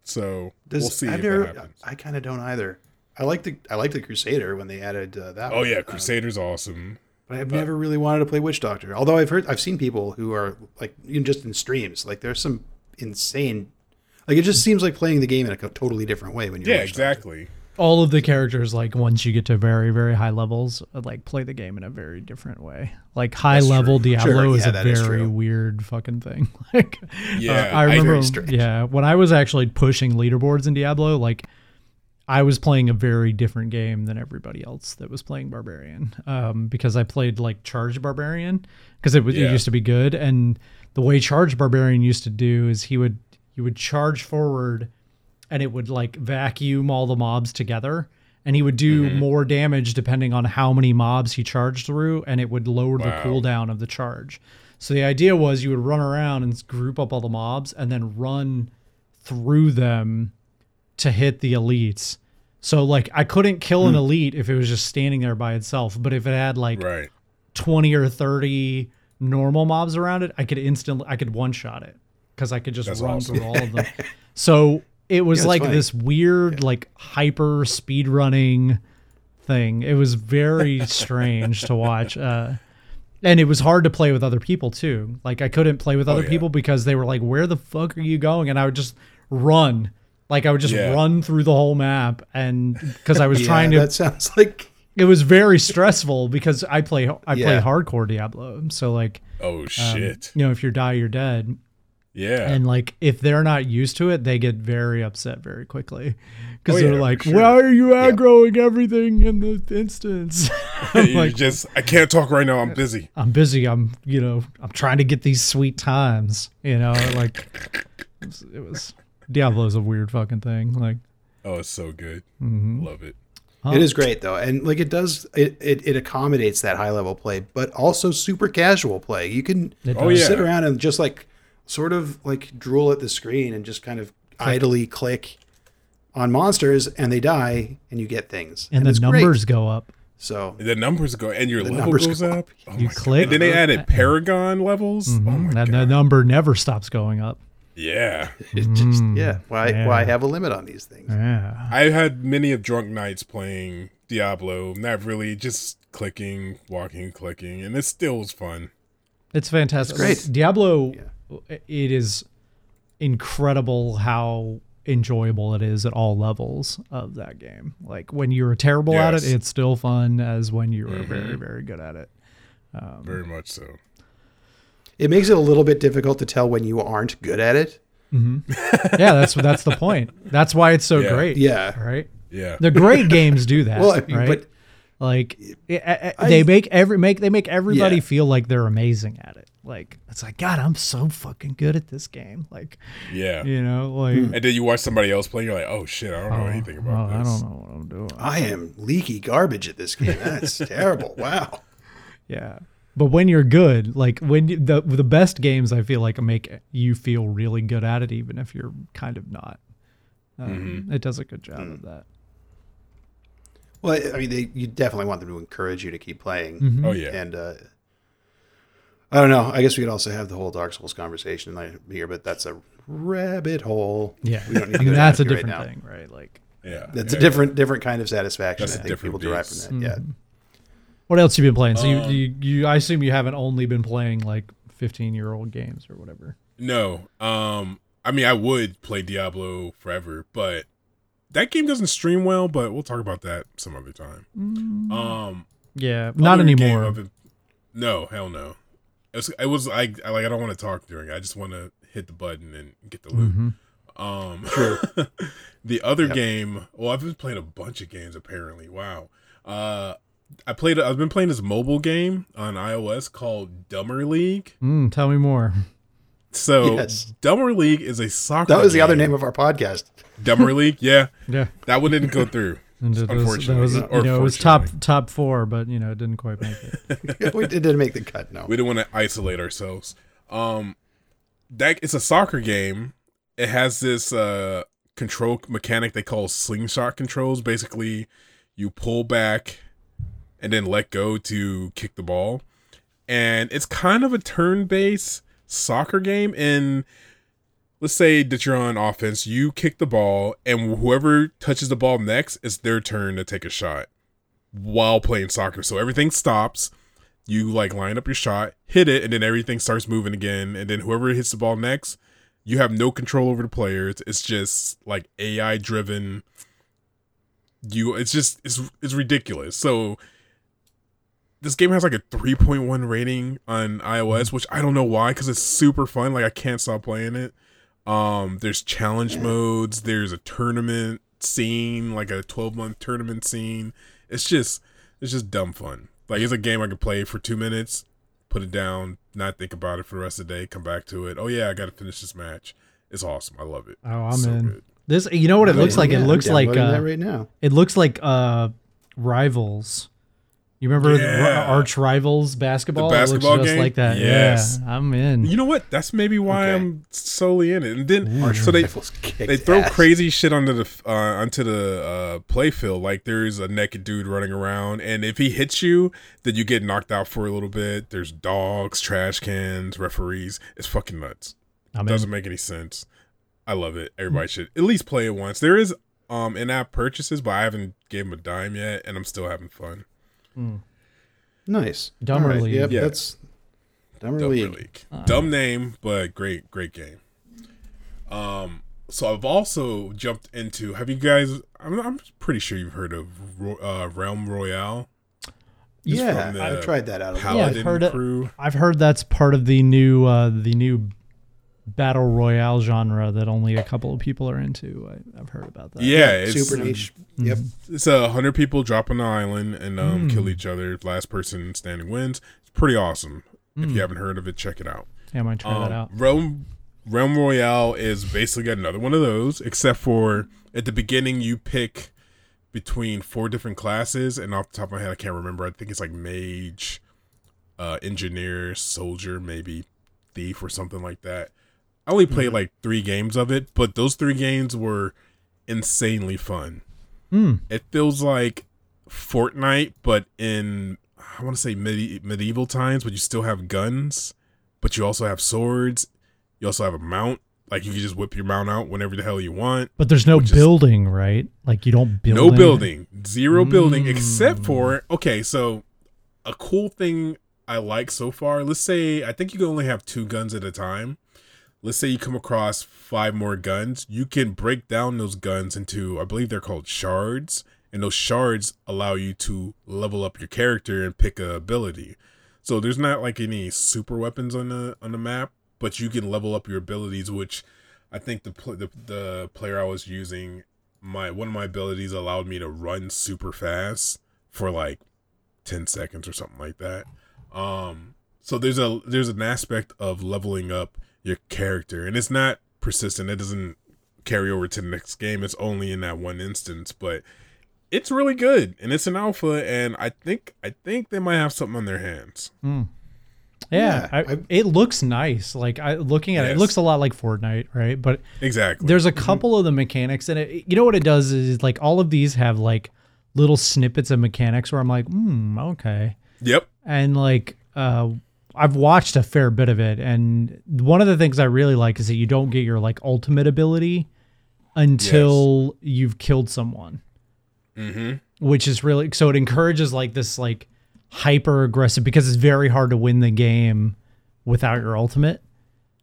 S2: So
S3: Does,
S2: we'll see
S3: I've
S2: if
S3: never,
S2: that happens.
S3: I kind of don't either. I like the I like the Crusader when they added uh, that.
S2: Oh
S3: one.
S2: yeah,
S3: Um,
S2: Crusader's awesome.
S3: But I've never really wanted to play Witch Doctor. Although I've heard, I've seen people who are like, even just in streams, like there's some insane, like it just seems like playing the game in a totally different way when you're
S2: Yeah,
S3: Witch Doctor.
S2: exactly.
S1: All of the characters, like once you get to very very high levels, uh, like play the game in a very different way. Like high
S2: That's
S1: level
S2: true.
S1: Diablo
S3: Sure,
S1: is
S3: yeah,
S1: a very
S3: true.
S1: weird fucking thing. like,
S2: Yeah,
S1: uh, I
S2: I-
S1: remember. Yeah, when I was actually pushing leaderboards in Diablo, like I was playing a very different game than everybody else that was playing Barbarian. Um, because I played like Charged Barbarian because it, was it used to be good, and the way Charged Barbarian used to do is he would he would charge forward, and it would like vacuum all the mobs together. And he would do
S2: Mm-hmm.
S1: more damage depending on how many mobs he charged through, and it would lower the cooldown of the charge. So the idea was you would run around and group up all the mobs and then run through them to hit the elites. So like I couldn't kill
S2: Hmm.
S1: an elite if it was just standing there by itself, but if it had like
S2: Right.
S1: 20 or 30 normal mobs around it, I could instantly I could one shot it cuz I could just
S2: That's
S1: run
S2: awesome.
S1: through all of them. so it was
S3: Yeah,
S1: like
S3: funny.
S1: this weird like hyper speed running thing. It was very strange to watch. Uh and it was hard to play with other people too. Like I couldn't play with other
S2: Oh, yeah.
S1: people because they were like, "Where the fuck are you going?" And I would just run. Like I would just
S2: Yeah.
S1: run through the whole map, and because I was
S3: Yeah,
S1: trying to,
S3: That sounds like
S1: it was very stressful because I play I play hardcore Diablo. So like,
S2: Oh
S1: um,
S2: shit.
S1: you know, if you die, you're dead.
S2: Yeah.
S1: And like if they're not used to it, they get very upset very quickly because
S2: Oh,
S1: they're
S2: yeah,
S1: like,
S2: sure.
S1: "Why are you aggroing everything in the instance?"
S2: You
S1: like,
S2: just I can't talk right now. I'm busy.
S1: I'm busy. I'm you know I'm trying to get these sweet times. You know, like it was, it was Diablo's a weird fucking thing. Like
S2: Oh, it's so good.
S1: Mm-hmm.
S2: Love it.
S3: It is great though, and like it does, it, it it accommodates that high level play, but also super casual play. You can
S2: Oh, yeah.
S3: sit around and just like sort of like drool at the screen and just kind of idly click on monsters, and they die, and you get things,
S1: and the
S3: it's great.
S1: numbers go up.
S3: So
S2: The numbers go and your level
S3: numbers
S2: goes
S3: go
S2: up.
S3: up.
S2: Oh
S1: You click.
S2: And then they added Paragon levels. Oh my
S1: and the
S2: god.
S1: number never stops going up.
S2: Yeah.
S3: it just mm. yeah, why
S1: yeah.
S3: why have a limit on these things?
S1: Yeah.
S2: I had many of drunk nights playing Diablo, not really just clicking, walking, clicking, and it still was fun.
S1: It's fantastic.
S3: great.
S1: Diablo, it is incredible how enjoyable it is at all levels of that game. Like when you're terrible at it, it's still fun as when you are mm-hmm. very, very good at it.
S2: Um, very much so.
S3: It makes it a little bit difficult to tell when you aren't good at it. Mm-hmm.
S1: Yeah, that's that's the point. That's why it's so
S2: Yeah.
S1: great.
S3: Yeah.
S1: Right.
S2: Yeah.
S1: The great games do that.
S3: Well, I mean,
S1: right?
S3: but
S1: like i- I- I- they make every make they make everybody
S3: Yeah.
S1: feel like they're amazing at it. Like it's like God, I'm so fucking good at this game. Like
S2: Yeah.
S1: you know, like hmm.
S2: And then you watch somebody else play, you're like, oh shit, I don't know oh, anything
S1: oh,
S2: about
S1: I don't know what I'm doing.
S3: I am leaky garbage at this game. That's terrible. Wow.
S1: Yeah. But when you're good, like when you, the the best games, I feel like make you feel really good at it, even if you're kind of not. Um, It does a good job of that.
S3: Well, I mean, they, you definitely want them to encourage you to keep playing.
S1: Mm-hmm.
S2: Oh yeah.
S3: And uh, I don't know. I guess we could also have the whole Dark Souls conversation like, here, but that's a rabbit hole.
S1: Yeah,
S3: we don't need
S1: I
S3: to
S1: mean
S3: go
S1: that's a
S3: down here right
S1: different thing, right? Like,
S2: yeah.
S3: That's
S2: yeah,
S3: a different different kind of satisfaction.
S2: That's
S3: I
S2: a
S3: think
S2: different
S3: people derive from that. Yeah.
S1: What else you been playing? So
S2: Um,
S1: you, you you I assume you haven't only been playing like 15 year old games or whatever.
S2: No. Um I mean I would play Diablo forever, but that game doesn't stream well, but we'll talk about that some other time. Um
S1: Yeah, not
S2: other game
S1: anymore.
S2: I've been- no, hell no. It was, it was like I like I don't want to talk during. it. I just want to hit the button and get the loot.
S1: Mhm.
S2: Um, the other game. Well, I've been playing a bunch of games apparently. Wow. Uh, I played. I've been playing this mobile game on iOS called Dumber League.
S1: Mm, tell me more.
S2: So
S3: Yes.
S2: Dumber League is a soccer.
S3: That was the other name of our podcast.
S2: Dumber League. Yeah,
S1: Yeah,
S2: that one didn't go through.
S1: and it was, that
S2: Unfortunately,
S1: was,
S2: or
S1: you know, it was top
S2: fortunately.
S1: top four, but you know, it didn't quite make it.
S3: we, it didn't make the cut. No.
S2: We didn't want to isolate ourselves. Um, that it's a soccer game. It has this uh control mechanic they call slingshot controls. Basically, you pull back and then let go to kick the ball, and it's kind of a turn-based soccer game. And let's say that you're on offense, you kick the ball, and whoever touches the ball next, it's their turn to take a shot while playing soccer. So everything stops you like line up your shot, hit it, and then everything starts moving again. And then whoever hits the ball next, you have no control over the players. It's just like AI driven. You, it's just it's it's ridiculous. So this game has like a 3.1 rating on iOS, which I don't know why, because it's super fun. Like I can't stop playing it. Um, there's challenge modes. There's a tournament scene, like a 12 month tournament scene. It's just it's just dumb fun. Like it's a game I could play for two minutes, put it down, not think about it for the rest of the day, come back to it. Oh yeah, I got to finish this match. It's awesome. I love it.
S1: Oh, I'm
S2: So
S1: in.
S2: good.
S1: This, you know what it looks like?
S3: Yeah,
S1: It
S3: I'm
S1: looks like uh,
S3: that right now.
S1: it looks like uh, rivals. You remember
S2: Yeah.
S1: arch rivals basketball?
S2: basketball
S1: it looks just
S2: game?
S1: like that.
S2: Yes.
S1: Yeah, I'm in.
S2: You know what? That's maybe why
S3: Okay.
S2: I'm solely in it. And then
S3: Arch
S2: so they they throw
S3: ass.
S2: crazy shit onto the uh, onto the uh, play field. Like there's a naked dude running around, and if he hits you, then you get knocked out for a little bit. There's dogs, trash cans, referees. It's fucking nuts.
S1: I'm
S2: Doesn't
S1: in.
S2: make any sense. I love it. Everybody should at least play it once. There is um in-app purchases, but I haven't gave him a dime yet, and I'm still having fun.
S3: Nice.
S1: Dumber
S3: All right,
S1: League.
S3: Yep,
S2: Yeah.
S3: that's Dumber
S2: Dumb
S3: League.
S2: League. Dumb name, but great, great game. Um, so I've also jumped into. Have you guys? I'm, I'm pretty sure you've heard of uh, Realm Royale. It's
S3: Yeah, I've tried that out. A
S1: Yeah, I've
S2: Paladin
S1: heard it. I've heard that's part of the new uh, the new battle royale genre that only a couple of people are into. I, I've heard about that.
S2: Yeah, it's,
S3: Super niche. Yep.
S2: It's a hundred people drop on the island and um,
S1: Mm.
S2: kill each other. Last person standing wins. It's pretty awesome. If
S1: Mm.
S2: you haven't heard of it, check it out.
S1: Yeah, I might try that
S2: Um,
S1: out.
S2: Realm Realm Royale is basically another one of those, except for at the beginning you pick between four different classes, and off the top of my head I can't remember. I think it's like mage, uh, engineer, soldier, maybe thief or something like that. I only played like three games of it, but those three games were insanely fun.
S1: Hmm.
S2: It feels like Fortnite, but in I want to say medi- medieval times, but you still have guns, but you also have swords. You also have a mount. Like you can just whip your mount out whenever the hell you want.
S1: But there's no
S2: which is-
S1: building, right? Like you don't build.
S2: No building, zero building, except
S1: Mm.
S2: for okay. So a cool thing I like so far. Let's say I think you can only have two guns at a time. Let's say you come across five more guns. You can break down those guns into I believe they're called shards, and those shards allow you to level up your character and pick a ability. So there's not like any super weapons on the on the map, but you can level up your abilities, which I think the pl- the, the player I was using my one of my abilities allowed me to run super fast for like 10 seconds or something like that um so there's a there's an aspect of leveling up your character. And it's not persistent. It doesn't carry over to the next game. It's only in that one instance. But it's really good. And it's an alpha. And i think i think they might have something on their hands.
S1: Yeah,
S3: Yeah,
S1: I,
S3: I-
S1: it looks nice. Like I looking at it, it looks a lot like Fortnite, right? But
S2: exactly.
S1: there's a couple of the mechanics in it. You know what it does is like all of these have like little snippets of mechanics where I'm like, hmm, okay.
S2: yep.
S1: And like uh I've watched a fair bit of it and one of the things I really like is that you don't get your like ultimate ability until you've killed someone.
S2: mm-hmm
S1: Which is really so it encourages like this like hyper aggressive because it's very hard to win the game without your ultimate.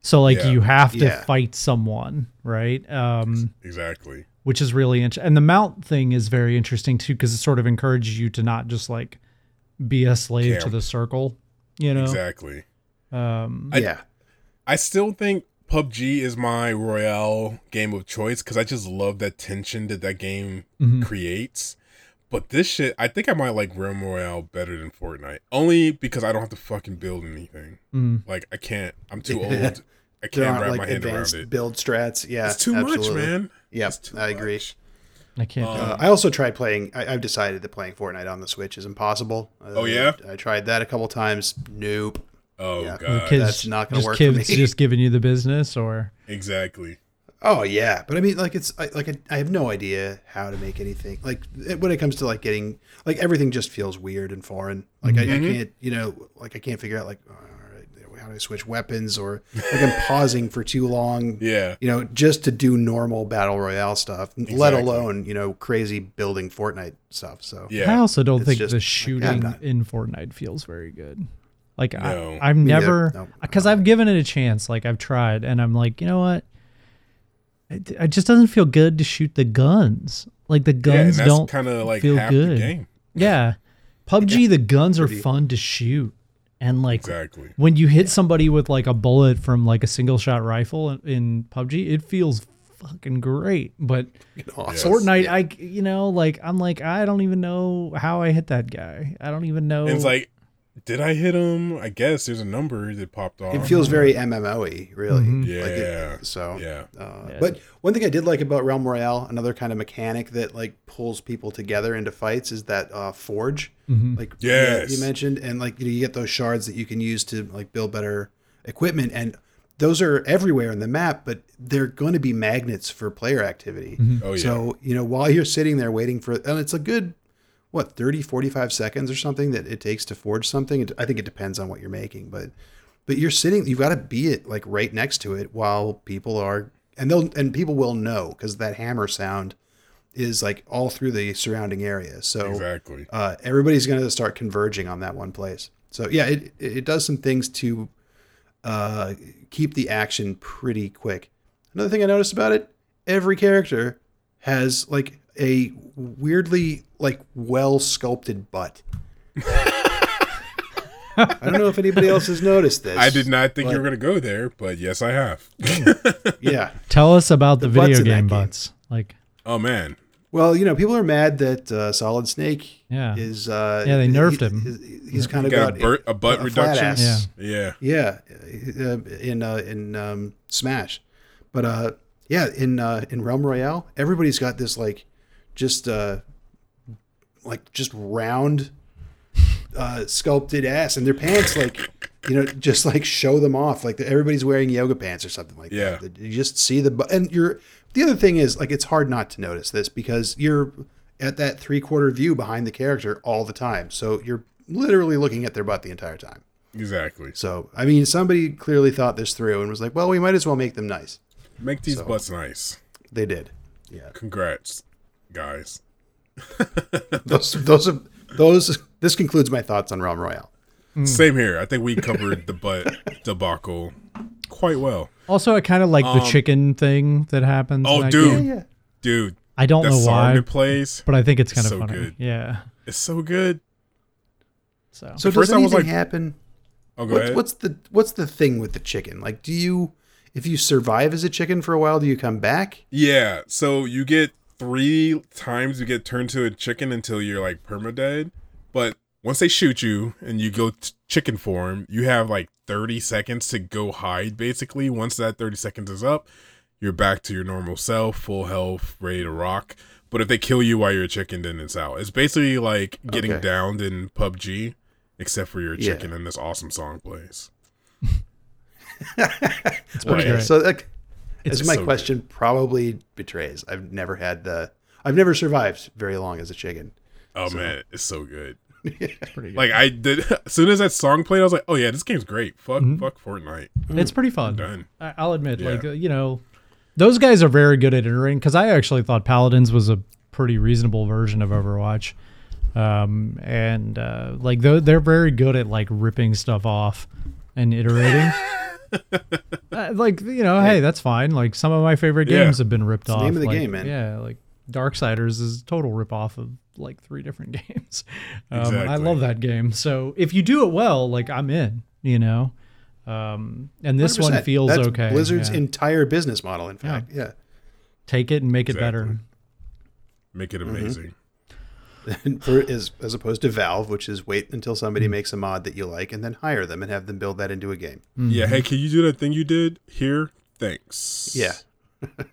S1: So like
S2: Yeah.
S1: you have to
S3: Yeah.
S1: fight someone, right? Um
S2: exactly
S1: which is really interesting. And the mount thing is very interesting too because it sort of encourages you to not just like be a slave to the circle, you know.
S2: exactly
S1: Um,
S2: I-
S3: yeah.
S2: I still think PUBG is my Royale game of choice because I just love that tension that that game
S1: Mhm.
S2: creates. But this shit, I think I might like Realm Royale better than Fortnite. Only because I don't have to fucking build anything.
S1: mm.
S2: Like, I can't. I'm too old. I can't wrap
S3: like
S2: my hand
S3: advanced
S2: around it.
S3: build strats. Yeah,
S2: It's too
S3: absolutely.
S2: much, man.
S3: Yep,
S2: It's too
S3: I agree.
S2: Much.
S1: I can't.
S2: Um,
S1: that.
S3: Uh, I also tried playing. I, I've decided that playing Fortnite on the Switch is impossible. Uh,
S2: Oh, yeah?
S3: I tried that a couple times. Nope.
S2: Oh
S3: Yeah.
S1: The
S2: god,
S1: kids,
S3: that's not gonna
S1: just
S3: work for
S1: kids
S3: me.
S1: just giving you the business, or
S2: exactly.
S3: Oh yeah, but I mean, like it's I, like I, I have no idea how to make anything. Like it- when it comes to like getting like everything just feels weird and foreign. Like I, I
S2: Mhm.
S3: can't, you know, like I can't figure out like all right, how to switch weapons or like I'm pausing for too long.
S2: Yeah.
S3: You know, just to do normal battle royale stuff, let alone you know crazy building Fortnite stuff. So
S2: Yeah.
S1: I also don't
S3: It's
S1: think
S3: just-
S1: the shooting
S3: I'm
S1: in Fortnite feels very good. Like
S2: No.
S1: I, I've
S3: Me neither.
S1: never
S3: No.
S1: because I've given it a chance. Like I've tried, and I'm like, you know what? It, it just doesn't feel good to shoot the guns. Like the
S2: yeah, and
S1: guns
S2: that's
S1: don't
S2: kind of like
S1: feel
S2: half
S1: good.
S2: the game.
S1: Yeah. PUBG, the guns are fun to shoot. And like
S2: Exactly.
S1: when you hit somebody with like a bullet from like a single shot rifle in, in PUBG, it feels fucking great. But
S3: awesome.
S1: Fortnite, I you know, like I'm like I don't even know how I hit that guy. I don't even know.
S2: And it's like, did I hit him? I guess there's a number that popped off.
S3: It feels very MMO-y, really.
S1: Mhm.
S2: Yeah.
S3: Like it, so
S2: yeah.
S3: Uh,
S1: Yeah.
S3: But one thing I did like about Realm Royale, another kind of mechanic that like pulls people together into fights, is that uh, forge.
S1: Mhm.
S3: Like
S2: Yes.
S3: you, you mentioned, and like you, know, you get those shards that you can use to like build better equipment, and those are everywhere in the map. But they're going to be magnets for player activity.
S2: Oh yeah.
S3: So you know while you're sitting there waiting for, and it's a good what 30 45 seconds or something that it takes to forge something? I think it depends on what you're making but but you're sitting you've got to be it like right next to it while people are and they'll and people will know because that hammer sound is like all through the surrounding area. So
S2: exactly.
S3: uh, everybody's going to start converging on that one place. So yeah it, it does some things to uh, keep the action pretty quick. Another thing i noticed about it every character has like a weirdly like well sculpted butt I don't know if anybody else has noticed this.
S2: I did not think you were going to go there, but yes, I have.
S3: Yeah.
S1: Tell us about the,
S3: The
S1: video
S3: in that
S1: game
S3: game.
S1: butts. Like,
S2: oh man,
S3: Well, you know, people are mad that uh, Solid Snake
S1: Yeah.
S3: is. Uh,
S1: Yeah, they nerfed
S3: he-
S1: him.
S3: He's, he's kind
S2: you
S3: of
S2: got
S3: got
S2: a, bur- a butt
S3: a flat
S2: reduction.
S3: ass.
S1: Yeah.
S2: Yeah.
S3: Yeah, uh, in uh, in um, Smash, but uh, yeah, in uh, in Realm Royale, everybody's got this like, just uh, like just round, uh, sculpted ass, and their pants like, you know, just like show them off, like everybody's wearing yoga pants or something like
S2: Yeah.
S3: that. You just see the and you're. The other thing is like it's hard not to notice this because you're at that three quarter view behind the character all the time, so you're literally looking at their butt the entire time.
S2: Exactly.
S3: So, I mean, somebody clearly thought this through and was like, well, we might as well make them nice.
S2: Make these
S3: So-
S2: butts nice.
S3: They did. Yeah.
S2: Congrats, guys.
S3: Those, those, are- those, this concludes my thoughts on Realm Royale.
S1: Hmm.
S2: Same here. I think we covered the butt debacle quite well.
S1: also, I kind of like the chicken thing that happens.
S2: Um, Oh,
S1: that
S2: dude.
S1: game.
S3: Yeah.
S2: Dude,
S1: I don't know why,
S2: that plays,
S1: but I think it's kind of
S2: so
S1: funny.
S2: good.
S1: Yeah.
S2: it's so good.
S1: So,
S3: So,
S2: At
S3: does
S2: first I was
S3: anything
S2: like-
S3: happen?
S2: Oh, go
S3: What,
S2: ahead.
S3: what's the what's the thing with the chicken? Like, do you, if you survive as a chicken for a while, do you come back?
S2: Yeah, so you get three times you get turned to a chicken until you're like permadead. But once they shoot you and you go t- chicken form, you have like 30 seconds to go hide basically. Once that 30 seconds is up, you're back to your normal self, full health, ready to rock. But if they kill you while you're a chicken, then it's out. It's basically like getting
S3: Okay.
S2: downed in PUBG, except for you're a
S3: Yeah.
S2: chicken and this awesome song plays.
S1: it's pretty
S2: Right.
S1: great.
S3: So, like,
S1: It's
S3: as my
S2: so good.
S3: question probably betrays, I've never had the, I've never survived very long as a chicken.
S2: Oh man, it's so good.
S1: It's pretty good.
S2: Like I did as soon as that song played, I was like, "Oh yeah, this game's great. Fuck,
S1: Mm-hmm.
S2: fuck Fortnite."
S1: it's pretty fun.
S2: Done.
S1: I- I'll admit,
S2: Yeah.
S1: like uh, you know, those guys are very good at iterating. Because I actually thought Paladins was a pretty reasonable version of Overwatch, um, and uh, like they're, they're very good at like ripping stuff off and iterating. Uh, like you know, hey, that's fine. Like some of my favorite
S2: Yeah.
S1: games have been ripped
S3: the
S1: off.
S3: name of the
S1: like,
S3: game, man.
S1: Yeah, like Darksiders is a total rip off of like three different games. Um, I love that game. So if you do it well, like I'm in. You know. Um, and this one
S3: 100%.
S1: feels
S3: That's
S1: okay.
S3: Blizzard's
S1: yeah.
S3: entire business model, in fact. Yeah.
S1: Take it and make it better.
S2: Make it
S3: Mm-hmm.
S2: Amazing.
S3: For, as, as opposed to Valve, which is wait until somebody
S1: Hmm.
S3: makes a mod that you like and then hire them and have them build that into a game.
S2: Yeah. Hey, can you do that thing you did here? Thanks.
S3: Yeah.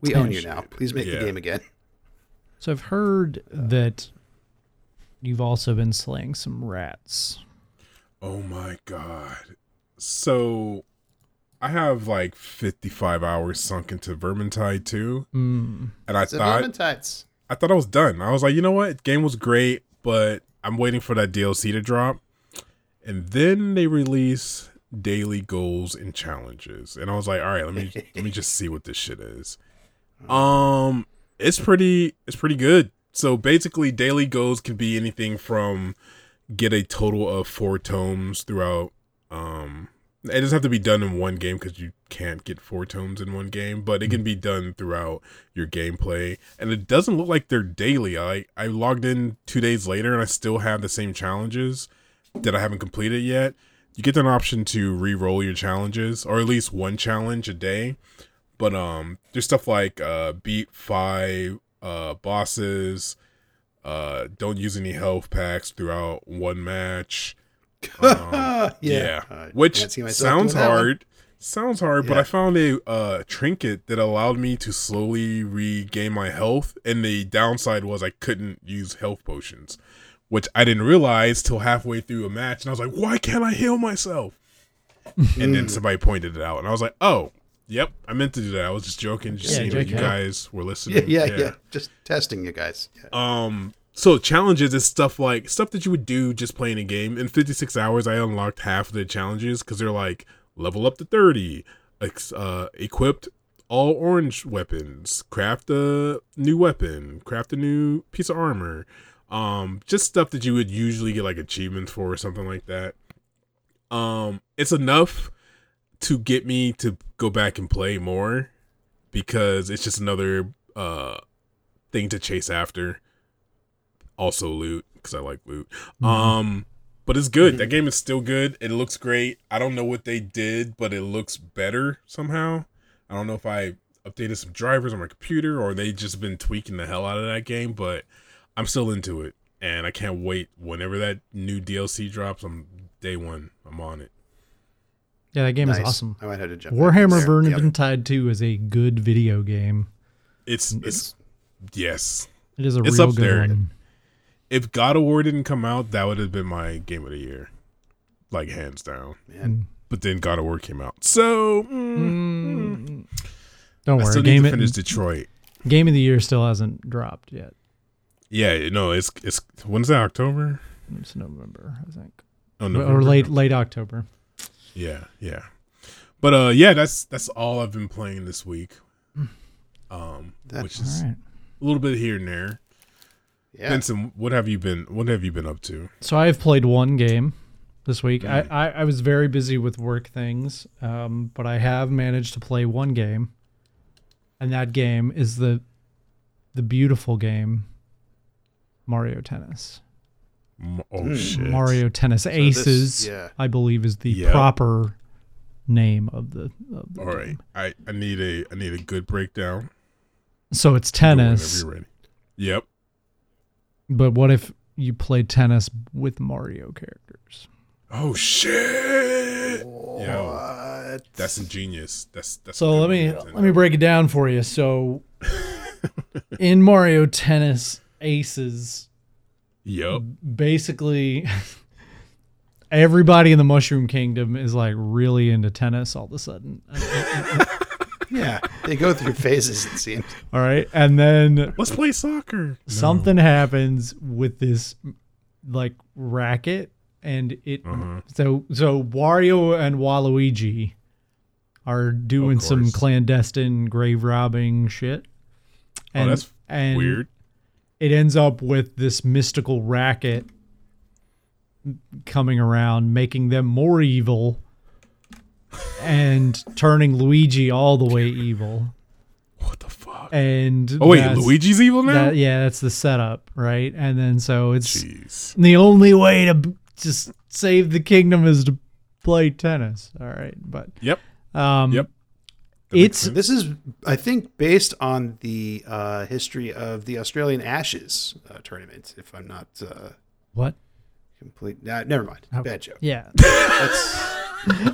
S3: we own you now. Please make
S2: Yeah.
S3: the game again.
S1: So I've heard that you've also been slaying some rats.
S2: Oh my god. So, I have like 55 hours sunk into Vermintide 2,
S1: Mm.
S2: and I
S3: It's
S2: thought
S3: Vermintide.
S2: I thought I was done. I was like, you know what? Game was great, but I'm waiting for that DLC to drop. And then they release daily goals and challenges. And I was like, all right, let me let me just see what this shit is. Um it's pretty it's pretty good. So basically daily goals can be anything from get a total of 4 tomes throughout um it doesn't have to be done in one game because you can't get four tomes in one game, but it can be done throughout your gameplay. And it doesn't look like they're daily. I I logged in two days later and I still have the same challenges that I haven't completed yet. You get an option to re-roll your challenges, or at least one challenge a day. But um, there's stuff like uh, beat five uh bosses, uh, don't use any health packs throughout one match. Um, yeah,
S3: Uh,
S2: which
S3: can't see myself
S2: sounds
S3: doing that one.
S2: hard. Sounds hard, but I found a uh, trinket that allowed me to slowly regain my health. And the downside was I couldn't use health potions, which I didn't realize till halfway through a match. And I was like, "Why can't I heal myself?" and then somebody pointed it out, and I was like, "Oh, yep, I meant to do that. I was just joking, just
S1: Yeah,
S2: seeing you guys were
S3: Yeah,
S2: listening."
S3: yeah, yeah, Just testing you guys. Yeah.
S2: Um, so challenges is stuff like stuff that you would do just playing a game. In 56 hours, I unlocked half of the challenges because they're like level up to 30, ex- uh, equipped all orange weapons, craft a new weapon, craft a new piece of armor. Um, just stuff that you would usually get like achievements for or something like that. Um, it's enough to get me to go back and play more because it's just another uh thing to chase after also loot because I like loot. Um, but it's good.
S3: Mhm.
S2: That game is still good. It looks great. I don't know what they did, but it looks better somehow. I don't know if I updated some drivers on my computer or they just been tweaking the hell out of that game, but I'm still into it. And I can't wait whenever that new DLC drops. I'm day one. I'm on it.
S1: Yeah, that game
S3: Nice.
S1: is awesome.
S3: I might have to jump. back
S1: Warhammer
S3: there. Yep.
S1: Vermintide 2 is a good video game.
S2: It's it's yes.
S1: It is a
S2: It's
S1: real
S2: up
S1: good
S2: there.
S1: one.
S2: If God of War didn't come out, that would have been my game of the year, like hands down.
S3: Man,
S2: But then God of War came out, so mm,
S1: Mm. Don't
S2: I
S1: worry.
S2: still need
S1: Game,
S2: to
S1: of-
S2: finish Detroit.
S1: game of the year still hasn't dropped yet.
S2: Yeah, no, it's it's when's that October?
S1: It's November, I think.
S2: Oh, November,
S1: or
S2: November?
S1: late late October.
S2: Yeah, yeah. But uh, yeah, that's that's all I've been playing this week. Um,
S3: That-
S2: which is
S1: right.
S2: a little bit here and there.
S3: Yeah.
S2: Vincent, what have you been? What have you been up to?
S1: So I've played one game this week.
S2: Mm.
S1: I, I, I was very busy with work things, um, but I have managed to play one game, and that game is the the beautiful game Mario Tennis.
S2: Oh
S3: Mm.
S2: shit,
S1: Mario Tennis
S3: this-
S1: Aces,
S3: yeah.
S1: I believe, is the
S2: Yep.
S1: proper name of the. Of the
S2: All right,
S1: game.
S2: I I need a I need a good breakdown.
S1: So it's
S2: Go whenever
S1: tennis,
S2: you're ready. Yep.
S1: But what if you play tennis with Mario characters?
S2: Oh shit. Yo,
S3: What?
S2: that's ingenious. That's that's.
S1: So let me let me break it down for you. So in Mario Tennis Aces,
S2: Yep.
S1: basically everybody in the Mushroom Kingdom is like really into tennis all of a sudden.
S3: Yeah, they go through phases. It seems.
S1: all right, and then
S2: Let's play soccer. No.
S1: something happens with this like racket, and it
S2: Uh-huh.
S1: so so Wario and Waluigi are doing some clandestine grave robbing shit.
S2: Oh, that's
S1: and
S2: Weird.
S1: It ends up with this mystical racket coming around, making them more evil, and turning Luigi all the way evil.
S2: What the fuck?
S1: And
S2: Oh wait, Luigi's evil now.
S1: that, yeah, that's the setup, right? And then so it's
S2: Jeez.
S1: the only way to just save the kingdom is to play tennis. All right, but
S2: Yep.
S1: um,
S2: Yep. That
S1: it's.
S3: This is, I think, based on the uh, history of the Australian Ashes uh, tournament. If I'm not uh,
S1: what?
S3: complete, nah, never mind.
S1: Oh.
S3: Bad joke.
S1: Yeah,
S3: That's,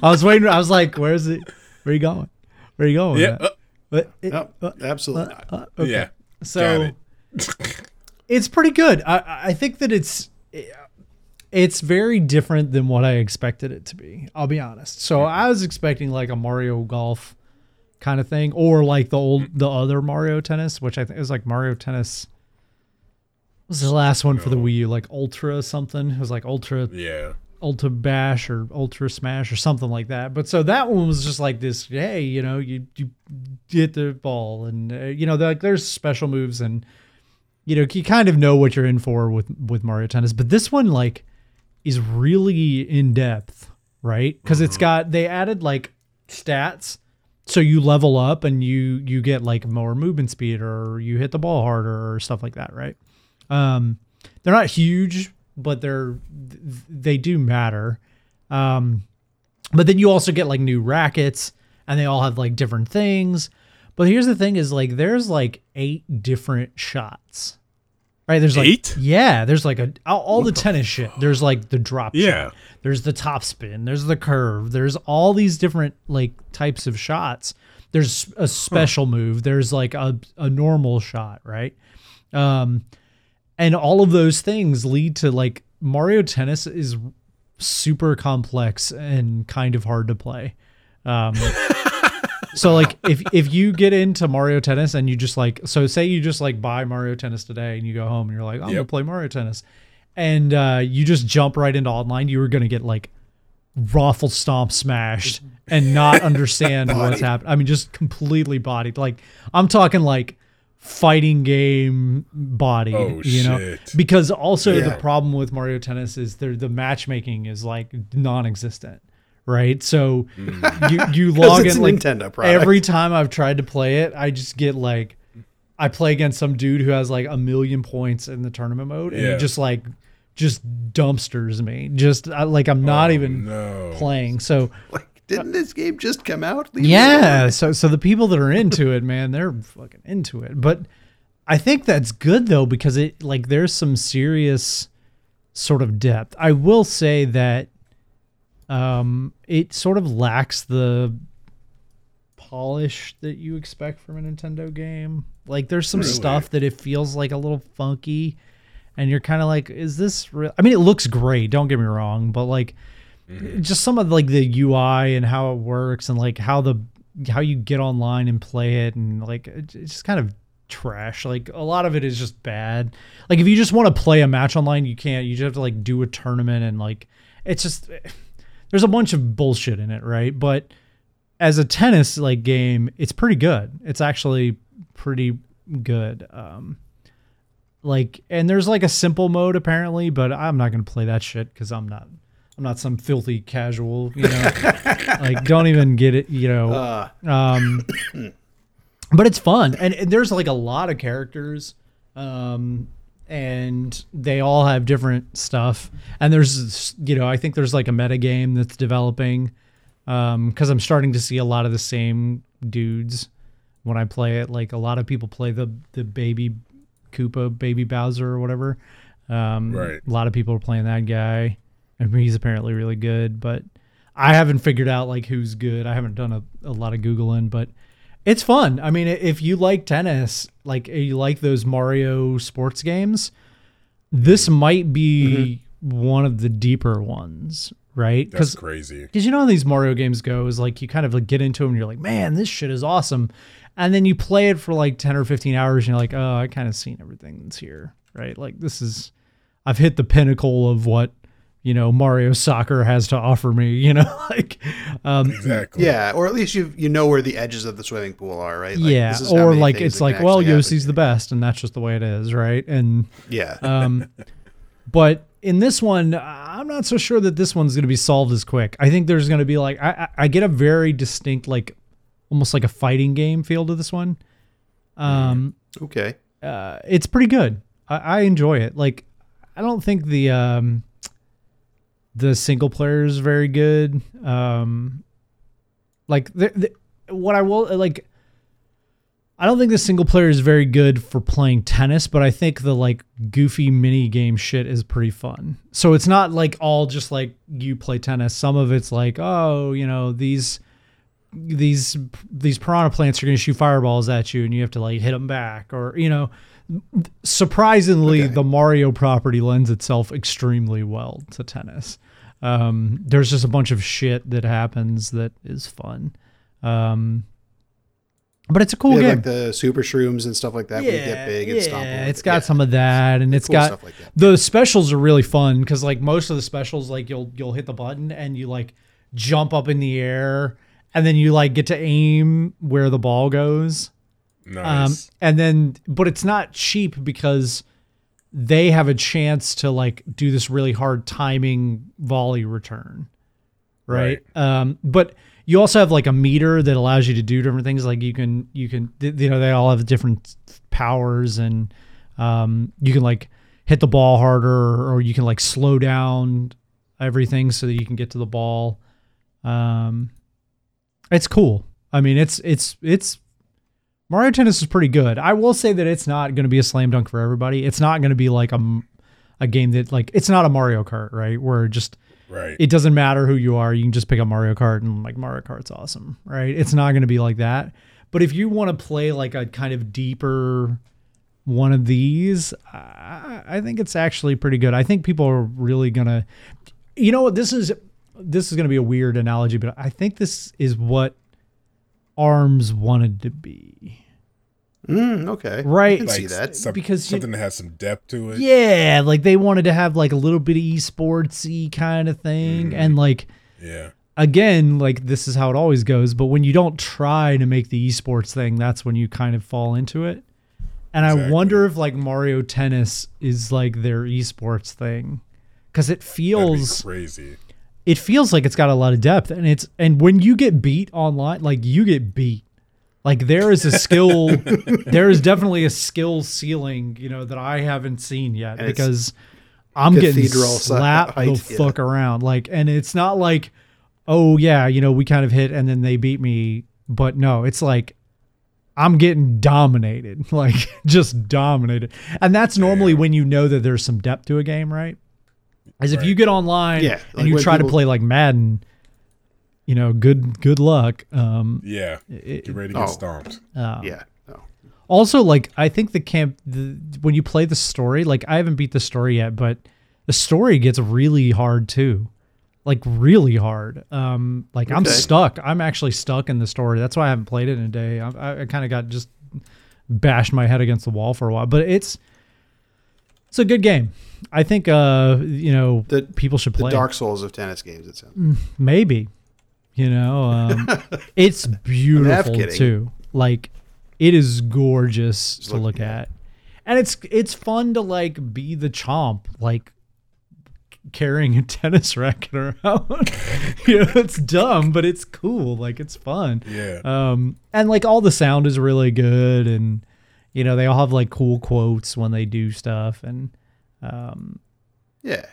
S1: I was waiting. I was like, "Where's it? Where are you going? Where are you going?"
S2: yeah. uh,
S1: But it-
S3: no,
S1: uh,
S3: absolutely
S1: uh,
S3: not.
S1: uh, okay.
S2: Yeah.
S1: So
S2: Got
S1: it's pretty good. I I think that it's it's very different than what I expected it to be. I'll be honest. So I was expecting like a Mario Golf kind of thing, or like the old the other Mario Tennis, which I think is like Mario Tennis. Was the last one for the Wii U like Ultra something? It was like Ultra
S2: Yeah.
S1: Ultra Bash or Ultra Smash or something like that. But so that one was just like this. Hey, you know, you you hit the ball, and uh, you know, like there's special moves, and you know, you kind of know what you're in for with with Mario Tennis. But this one, like, is really in depth, right? Because it's got they added like stats. So you level up and you you get like more movement speed or you hit the ball harder or stuff like that, right? Um, they're not huge, but they're they do matter. Um, but then you also get like new rackets, and they all have like different things. But here's the thing: is like there's like eight different shots. Right? There's like
S2: Eight?
S1: yeah. There's like a all, all the tennis shit. There's like the drop
S2: Yeah.
S1: shot. There's the top spin. There's the curve. There's all these different like types of shots. There's a special move. There's like a a normal shot, right? Um, and all of those things lead to like Mario Tennis is super complex and kind of hard to play. Um, so like if if you get into Mario Tennis and you just like so say you just like buy Mario Tennis today and you go home and you're like I'm gonna play Mario Tennis and uh, you just jump right into online, you were gonna get like raffle stomp smashed and not understand what's happening. I mean, just completely bodied. Like I'm talking like fighting game body.
S2: Oh,
S1: you know,
S2: shit.
S1: because also the problem with Mario Tennis is there the matchmaking is like non-existent. Right, so
S2: Mm.
S1: you you log in like
S3: Nintendo product.
S1: every time I've tried to play it, I just get like I play against some dude who has like a million points in the tournament mode, and he just like just dumpsters me. Just I, like I'm not
S2: Oh,
S1: even
S2: no.
S1: playing. So
S3: Like, didn't this game just come out? Leave
S1: yeah, so so the people that are into it, man, they're fucking into it. But I think that's good though because it like there's some serious sort of depth. I will say that um it sort of lacks the polish that you expect from a Nintendo game. Like there's some
S2: Really?
S1: stuff that it feels like a little funky and you're kind of like is this real? I mean it looks great, don't get me wrong, but like just some of like the UI and how it works and like how the how you get online and play it and like it's just kind of trash. Like a lot of it is just bad. Like if you just want to play a match online, you can't. You just have to like do a tournament and like it's just there's a bunch of bullshit in it, right? But as a tennis like game, it's pretty good. It's actually pretty good. Um like and there's like a simple mode apparently, but I'm not going to play that shit cuz I'm not I'm not some filthy casual, you know. like don't even get it, you know.
S3: Uh,
S1: Um, but it's fun, and, and there's like a lot of characters, um, and they all have different stuff. And there's, you know, I think there's like a meta game that's developing, um, because I'm starting to see a lot of the same dudes when I play it. Like a lot of people play the the baby Koopa, baby Bowser, or whatever. Um,
S2: Right.
S1: A lot of people are playing that guy, and he's apparently really good, but. I haven't figured out like who's good. I haven't done a, a lot of googling, but it's fun. I mean, if you like tennis, like you like those Mario sports games, this might be mm-hmm. one of the deeper ones, right?
S2: That's crazy.
S1: because you know how these Mario games go is like you kind of like get into them and you're like, man, this shit is awesome, and then you play it for like ten or fifteen hours and you're like, oh, I kind of seen everything that's here, right? Like this is, I've hit the pinnacle of what you know Mario Soccer has to offer me, you know, like, um,
S2: Exactly.
S3: yeah, or at least you you know where the edges of the swimming pool are, right? Like,
S1: yeah,
S3: this is
S1: or like it's like, well,
S3: actually happen.
S1: The best, and that's just the way it is, right? And
S3: Yeah.
S1: um, but in this one, I'm not so sure that this one's going to be solved as quick. I think there's going to be like I, I I get a very distinct like almost like a fighting game feel to this one. Um,
S3: okay.
S1: uh, it's pretty good. I, I enjoy it. Like I don't think the um the single player is very good. Um, like the, the, what I will like. I don't think the single player is very good for playing tennis, but I think the like goofy mini game shit is pretty fun. So it's not like all just like you play tennis. Some of it's like, oh, you know, these these these piranha plants are going to shoot fireballs at you and you have to like hit them back or you know surprisingly
S3: Okay.
S1: the mario property lends itself extremely well to tennis um, there's just a bunch of shit that happens that is fun um, but it's a cool
S3: Yeah,
S1: game
S3: like the super shrooms and stuff like that. when you get big and stomp.
S1: yeah,
S3: them.
S1: it's got
S3: Yeah.
S1: some of that, and it's
S3: Cool
S1: got
S3: like that.
S1: the specials are really fun because like most of the specials, like you'll you'll hit the button and you like jump up in the air, and then you like get to aim where the ball goes. Um, and then, but it's not cheap because they have a chance to like do this really hard timing volley return, right? Um, but you also have like a meter that allows you to do different things. Like you can, you can, you know, they all have different powers, and um, you can like hit the ball harder, or you can like slow down everything so that you can get to the ball. Um, it's cool. I mean, it's it's it's Mario Tennis is pretty good. I will say that it's not going to be a slam dunk for everybody. It's not going to be like a, a game that like it's not a Mario Kart, right? Where just
S2: right.
S1: it doesn't matter who you are, you can just pick up Mario Kart and like Mario Kart's awesome, right? It's not going to be like that. But if you want to play like a kind of deeper one of these, I, I think it's actually pretty good. I think people are really gonna, you know what? This is this is gonna be a weird analogy, but I think this is what Arms wanted to be,
S3: Mm, okay.
S1: right?
S3: I can see
S2: Like
S3: that.
S2: some-
S1: because you-
S2: something that has some depth to it.
S1: Yeah, like they wanted to have like a little bit of esportsy kind of thing, and like
S2: Yeah.
S1: again, like this is how it always goes. But when you don't try to make the esports thing, that's when you kind of fall into it. And I wonder if like Mario Tennis is like their esports thing, because it
S2: That'd be
S1: feels
S2: crazy.
S1: it feels like it's got a lot of depth, and it's and when you get beat online, like you get beat. Like there is a skill, there is definitely a skill ceiling, you know, that I haven't seen yet
S3: And
S1: because I'm getting slapped
S3: height,
S1: the
S3: yeah.
S1: fuck around. Like, and it's not like, oh yeah, you know, we kind of hit and then they beat me. But no, it's like I'm getting dominated, like just dominated. And that's normally when you know that there's some depth to a game, right? As if you get online
S3: Yeah,
S1: and you try to play like Madden, you know, good good luck. Um,
S2: Yeah.
S1: it-
S2: Get ready to get
S3: Oh.
S2: stomped.
S1: uh,
S3: Yeah. No.
S1: also like i think the camp the, when you play the story like i haven't beat the story yet but the story gets really hard too like really hard um like i'm stuck i'm actually stuck in the story that's why i haven't played it in a day i, I, I kind of got just bashed my head against the wall for a while but it's it's a good game i think uh you know
S3: The-
S1: people should play it.
S3: Dark Souls of tennis games. It sounds.
S1: maybe you know um it's beautiful too. Like it is gorgeous to look
S3: at
S1: at. And it's it's fun to like be the chomp like carrying a tennis racket around. You know it's dumb but it's cool. Like it's fun.
S2: Yeah.
S1: um and like all the sound is really good and you know they all have like cool quotes when they do stuff and um
S3: Yeah.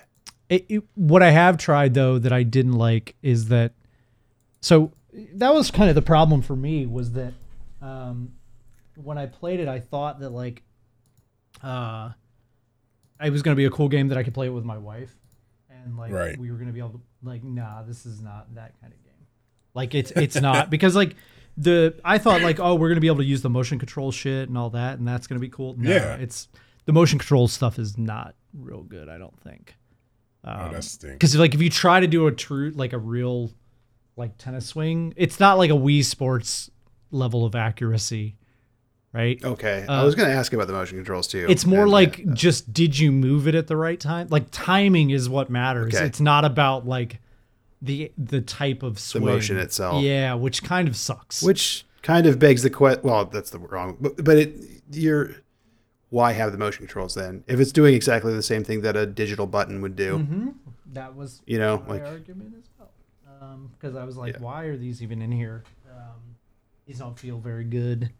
S1: it, it- what I have tried though that I didn't like is that so that was kind of the problem for me was that um, when I played it I thought that like uh it was going to be a cool game that I could play it with my wife and like
S2: Right.
S1: we were going to be able to like nah this is not that kind of game like it's it's not because like the I thought like oh we're going to be able to use the motion control shit and all that and that's going to be cool no,
S2: Yeah.
S1: it's the motion control stuff is not real good I don't think
S2: oh, that stinks.
S1: because like if you try to do a true like a real like tennis swing, it's not like a Wii Sports level of accuracy, right?
S3: Okay.
S1: Uh,
S3: I was going to ask about the motion controls too.
S1: It's more
S3: And,
S1: like
S3: yeah,
S1: just did you move it at the right time? Like timing is what matters.
S3: Okay.
S1: It's not about like the the type of swing.
S3: motion itself.
S1: Yeah, which kind of sucks.
S3: which kind of begs the question. Well, that's the wrong. But, but it you're why have the motion controls then if it's doing exactly the same thing that a digital button would do?
S1: hmm that was
S3: You know,
S1: my
S3: like
S1: argument as Because I was like,
S3: Yeah.
S1: why are these even in here? Um, these don't feel very good.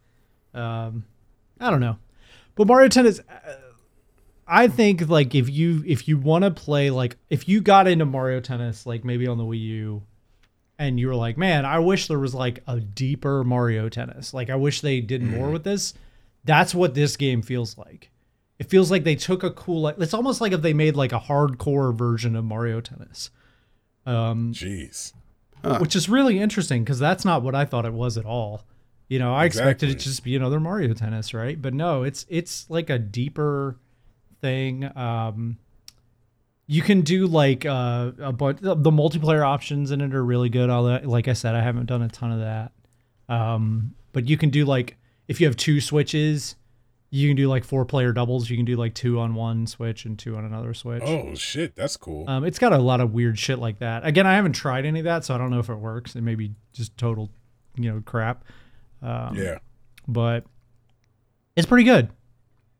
S1: Um, I don't know, but Mario Tennis. Uh, I think like if you if you want to play like if you got into Mario Tennis like maybe on the Wii U, and you were like, man, I wish there was like a deeper Mario Tennis. Like I wish they did more with this. That's what this game feels like. It feels like they took a cool like it's almost like if they made like a hardcore version of Mario Tennis. Um
S2: Jeez.
S1: which is really interesting because that's not what I thought it was at all. You know, I expected it to just be another Mario Tennis, right? But no, it's it's like a deeper thing. Um, you can do like uh, a bunch. The the multiplayer options in it are really good. Although, like I said, I haven't done a ton of that. Um, but you can do like if you have two switches, you can do like four player doubles. You can do like two on one switch and two on another switch.
S2: Oh shit, that's cool.
S1: Um, it's got a lot of weird shit like that. Again, I haven't tried any of that, so I don't know if it works. It may be just total, you know, crap. Um,
S2: yeah.
S1: But it's pretty good.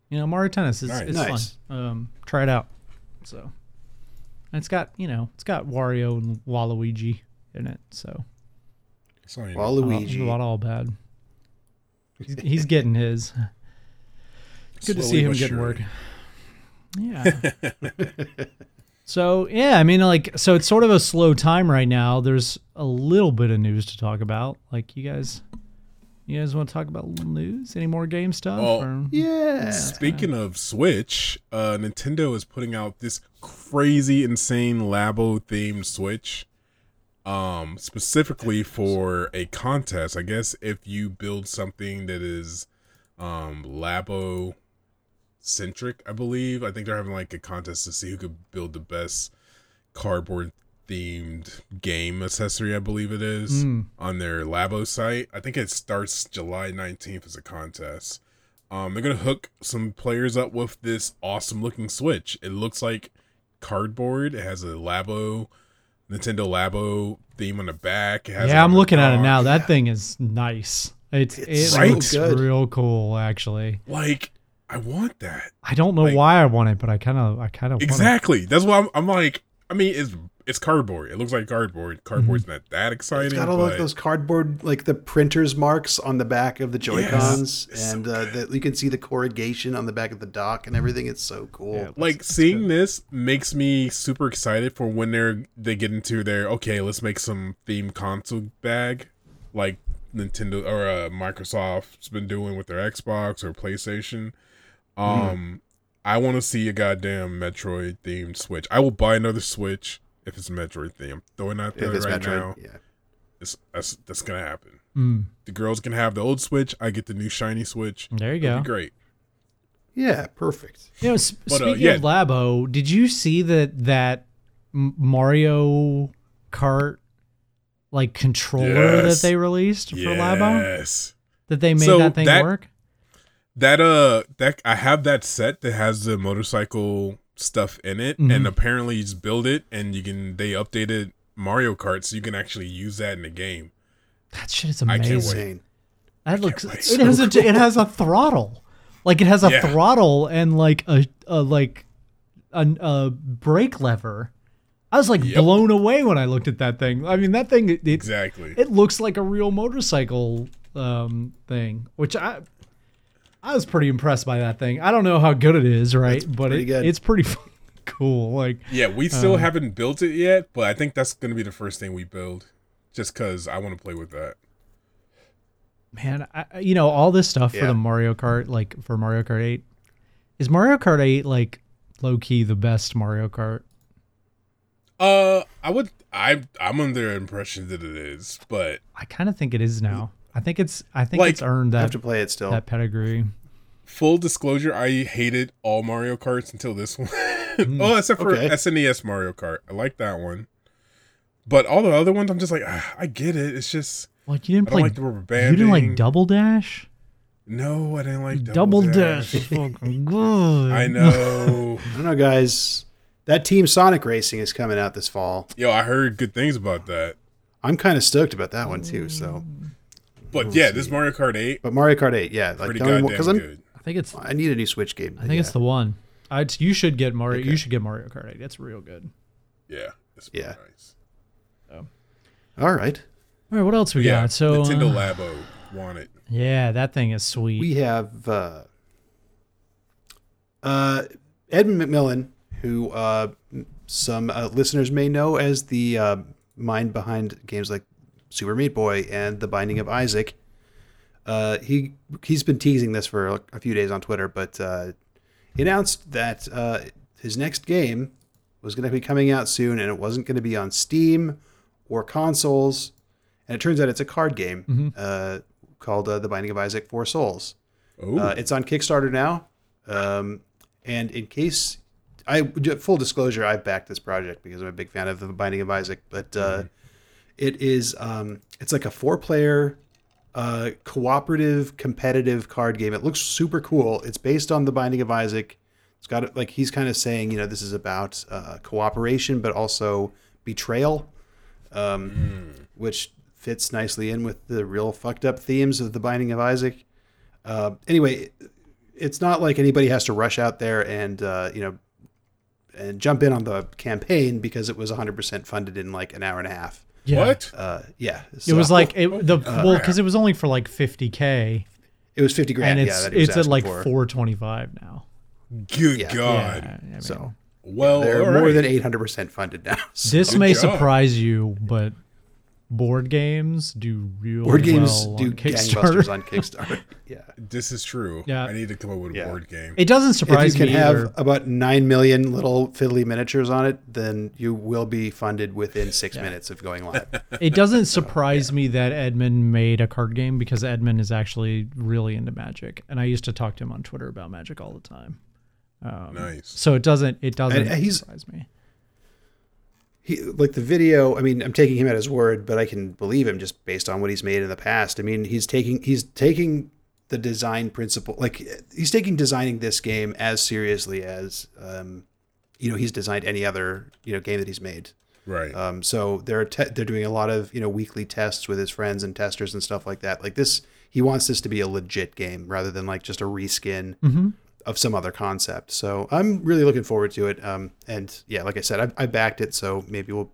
S1: You know, Mario Tennis is
S2: Nice.
S1: it's
S3: Nice.
S1: fun. Um, try it out. So, and it's got you know, it's got Wario and Waluigi in it, so
S2: It's not even-
S1: all-
S3: Waluigi.
S1: not all bad. He's, he's getting his. Good to see him
S2: but
S1: getting
S2: surely.
S1: work. Yeah. so yeah, I mean, like, so it's sort of a slow time right now. There's a little bit of news to talk about. Like, you guys, you guys want to talk about news? Any more game stuff?
S2: Well,
S1: or-
S3: Yeah.
S2: Speaking of Switch, uh, Nintendo is putting out this crazy, insane Labo themed Switch, um, specifically for a contest. I guess if you build something that is um, Labo centric, I believe. I think they're having like a contest to see who could build the best cardboard themed game accessory, I believe it is,
S1: Mm.
S2: on their Labo site. I think it starts July 19th as a contest. Um, they're gonna hook some players up with this awesome looking Switch. It looks like cardboard. It has a Labo, Nintendo Labo theme on the back. It has
S1: yeah, I'm
S2: the
S1: looking at it now. That thing is nice. It's,
S3: It's
S1: it
S2: so
S1: looks real cool, actually.
S2: Like, I want that
S1: I don't know
S2: Like-
S1: why I want it, but I kind of, I kind of
S2: exactly. That's why I'm, I'm like. I mean, it's it's cardboard. It looks like cardboard. Cardboard's not that exciting.
S3: It's got all
S2: but
S3: like those cardboard, like the printer's marks on the back of the Joy Cons,
S2: It's so
S3: and uh, the, you can see the corrugation on the back of the dock and everything. It's so cool.
S1: Yeah.
S2: like seeing this makes me super excited for when they're they get into their okay, let's make some theme console bag like Nintendo or uh, Microsoft's been doing with their Xbox or PlayStation. Um, I want to see a goddamn Metroid themed Switch. I will buy another Switch if it's Metroid themed. Throwing out
S3: If
S2: there
S3: it's
S2: right
S3: Metroid,
S2: now,
S3: yeah.
S2: it's, that's that's gonna happen.
S1: Mm,
S2: The girls can have the old Switch. I get the new shiny Switch.
S1: there you
S2: It'll
S1: go.
S2: be great.
S3: Yeah, perfect.
S1: You know, s-
S2: But, uh,
S1: speaking
S2: yeah.
S1: of Labo, did you see that that Mario Kart like controller
S2: Yes.
S1: that they released for Labo?
S2: Yes.
S1: That they made
S2: So
S1: that thing
S2: that-
S1: work?
S2: That uh that I have that set that has the motorcycle stuff in it
S1: Mhm.
S2: and apparently you just build it and you can they updated Mario Kart so you can actually use that in the game.
S1: That shit is
S2: I can't
S1: amazing.
S2: wait.
S1: That looks.
S2: wait.
S1: It
S2: So
S1: has a. It has a throttle. Like it has a
S2: Yeah.
S1: throttle and like a, a like a, a brake lever. I was like
S2: Yep.
S1: blown away when I looked at that thing. I mean, that thing it, it,
S2: Exactly.
S1: it looks like a real motorcycle um, thing, which I I was pretty impressed by that thing. I don't know how good it is, right? but
S3: pretty
S1: it,
S3: good.
S1: it's pretty fucking cool. Like
S2: yeah, we still
S1: Uh.
S2: haven't built it yet, but I think that's going to be the first thing we build just cuz I want to play with that.
S1: man, I, I- you know all this stuff for the Mario Kart, like for Mario Kart Eight. Is Mario Kart Eight like low key the best Mario Kart?
S2: Uh I would I I'm under the impression that it is, but
S1: I kind of think it is now. I think it's. I think
S2: Like,
S1: it's earned that.
S3: I have to play it still.
S1: that pedigree.
S2: Full disclosure, I hated all Mario Karts until this one. oh, except for
S3: Okay.
S2: SNES Mario Kart. I like that one. But all the other ones, I'm just like, ah, I get it. It's just
S1: Like you didn't
S2: I
S1: play.
S2: like the rubber
S1: you didn't like Double Dash.
S2: No, I didn't like
S1: Double,
S2: Double,
S1: Dash. is fucking good.
S2: I know.
S3: I don't know, guys. That Team Sonic Racing is coming out this fall.
S2: Yo, I heard good things about that.
S3: I'm kind of stoked about that one too. So,
S2: But yeah, this Mario Kart 8,
S3: but Mario Kart 8, yeah, like
S2: pretty goddamn
S3: because I'm
S2: good.
S1: I think it's.
S3: I need a new Switch game.
S1: I think it's the one. I you should get Mario. You should get Mario Kart 8. It's real good.
S2: Yeah, it's
S3: Yeah.
S2: nice.
S3: all right.
S1: All right, what else we
S2: Yeah,
S1: got? So
S2: Nintendo
S1: uh,
S2: Labo want it.
S1: yeah, that thing is sweet.
S3: We have uh, uh, Edmund McMillen, who uh, some uh, listeners may know as the uh, mind behind games like Super Meat Boy and The Binding of Isaac. Uh, he he's been teasing this for a, few days on Twitter, but uh, he announced that uh, his next game was going to be coming out soon, and it wasn't going to be on Steam or consoles. And it turns out it's a card game uh, called uh, The Binding of Isaac: Four Souls.
S2: Oh,
S3: Uh, it's on Kickstarter now. Um, and in case I full disclosure, I backed this project because I'm a big fan of the Binding of Isaac. But uh, it is um, it's like a four player uh, cooperative competitive card game. It looks super cool. It's based on the Binding of Isaac. It's got like he's kind of saying you know this is about uh, cooperation, but also betrayal, um, which fits nicely in with the real fucked up themes of the Binding of Isaac. Uh, anyway, it's not like anybody has to rush out there and uh, you know and jump in on the campaign because it was 100% funded in like an hour and a half.
S1: Yeah.
S2: what?
S3: Uh, yeah,
S1: It was like it, the
S2: Uh,
S1: well because it was only for like 50k
S3: it was 50 grand.
S1: and
S3: yeah,
S1: it's
S3: that he was
S1: it's at like
S3: for.
S1: 425 now.
S2: Good
S3: yeah,
S2: God.
S1: Yeah, I mean,
S3: So
S2: Well,
S3: they're more
S2: right.
S3: than 800% funded now. So
S1: this
S2: Good
S1: may
S2: job.
S1: surprise you, but board games do real
S3: board games
S1: well
S3: do
S1: on Kickstarter.
S3: gangbusters on Kickstarter. yeah.
S2: This is true.
S1: Yeah.
S2: I need to come up with a
S3: Yeah.
S2: board game.
S1: It doesn't surprise me.
S3: If
S1: surprise
S3: you can
S1: me
S3: have
S1: either.
S3: about 9 million little fiddly miniatures on it, then you will be funded within six minutes of going live.
S1: It doesn't surprise me that Edmund made a card game because Edmund is actually really into Magic, and I used to talk to him on Twitter about Magic all the time. Um,
S2: Nice.
S1: So it doesn't it doesn't
S3: And he's-
S1: surprise me.
S3: He like the video i mean i'm taking him at his word but i can believe him just based on what he's made in the past i mean he's taking he's taking the design principle like he's taking designing this game as seriously as um you know he's designed any other you know game that he's made
S2: Right.
S3: um so they're te- they're doing a lot of you know weekly tests with his friends and testers and stuff like that like this he wants this to be a legit game rather than like just a reskin Mm
S1: Mhm.
S3: Of some other concept. So I'm really looking forward to it. Um, and yeah, like I said, I, I backed it, so maybe we'll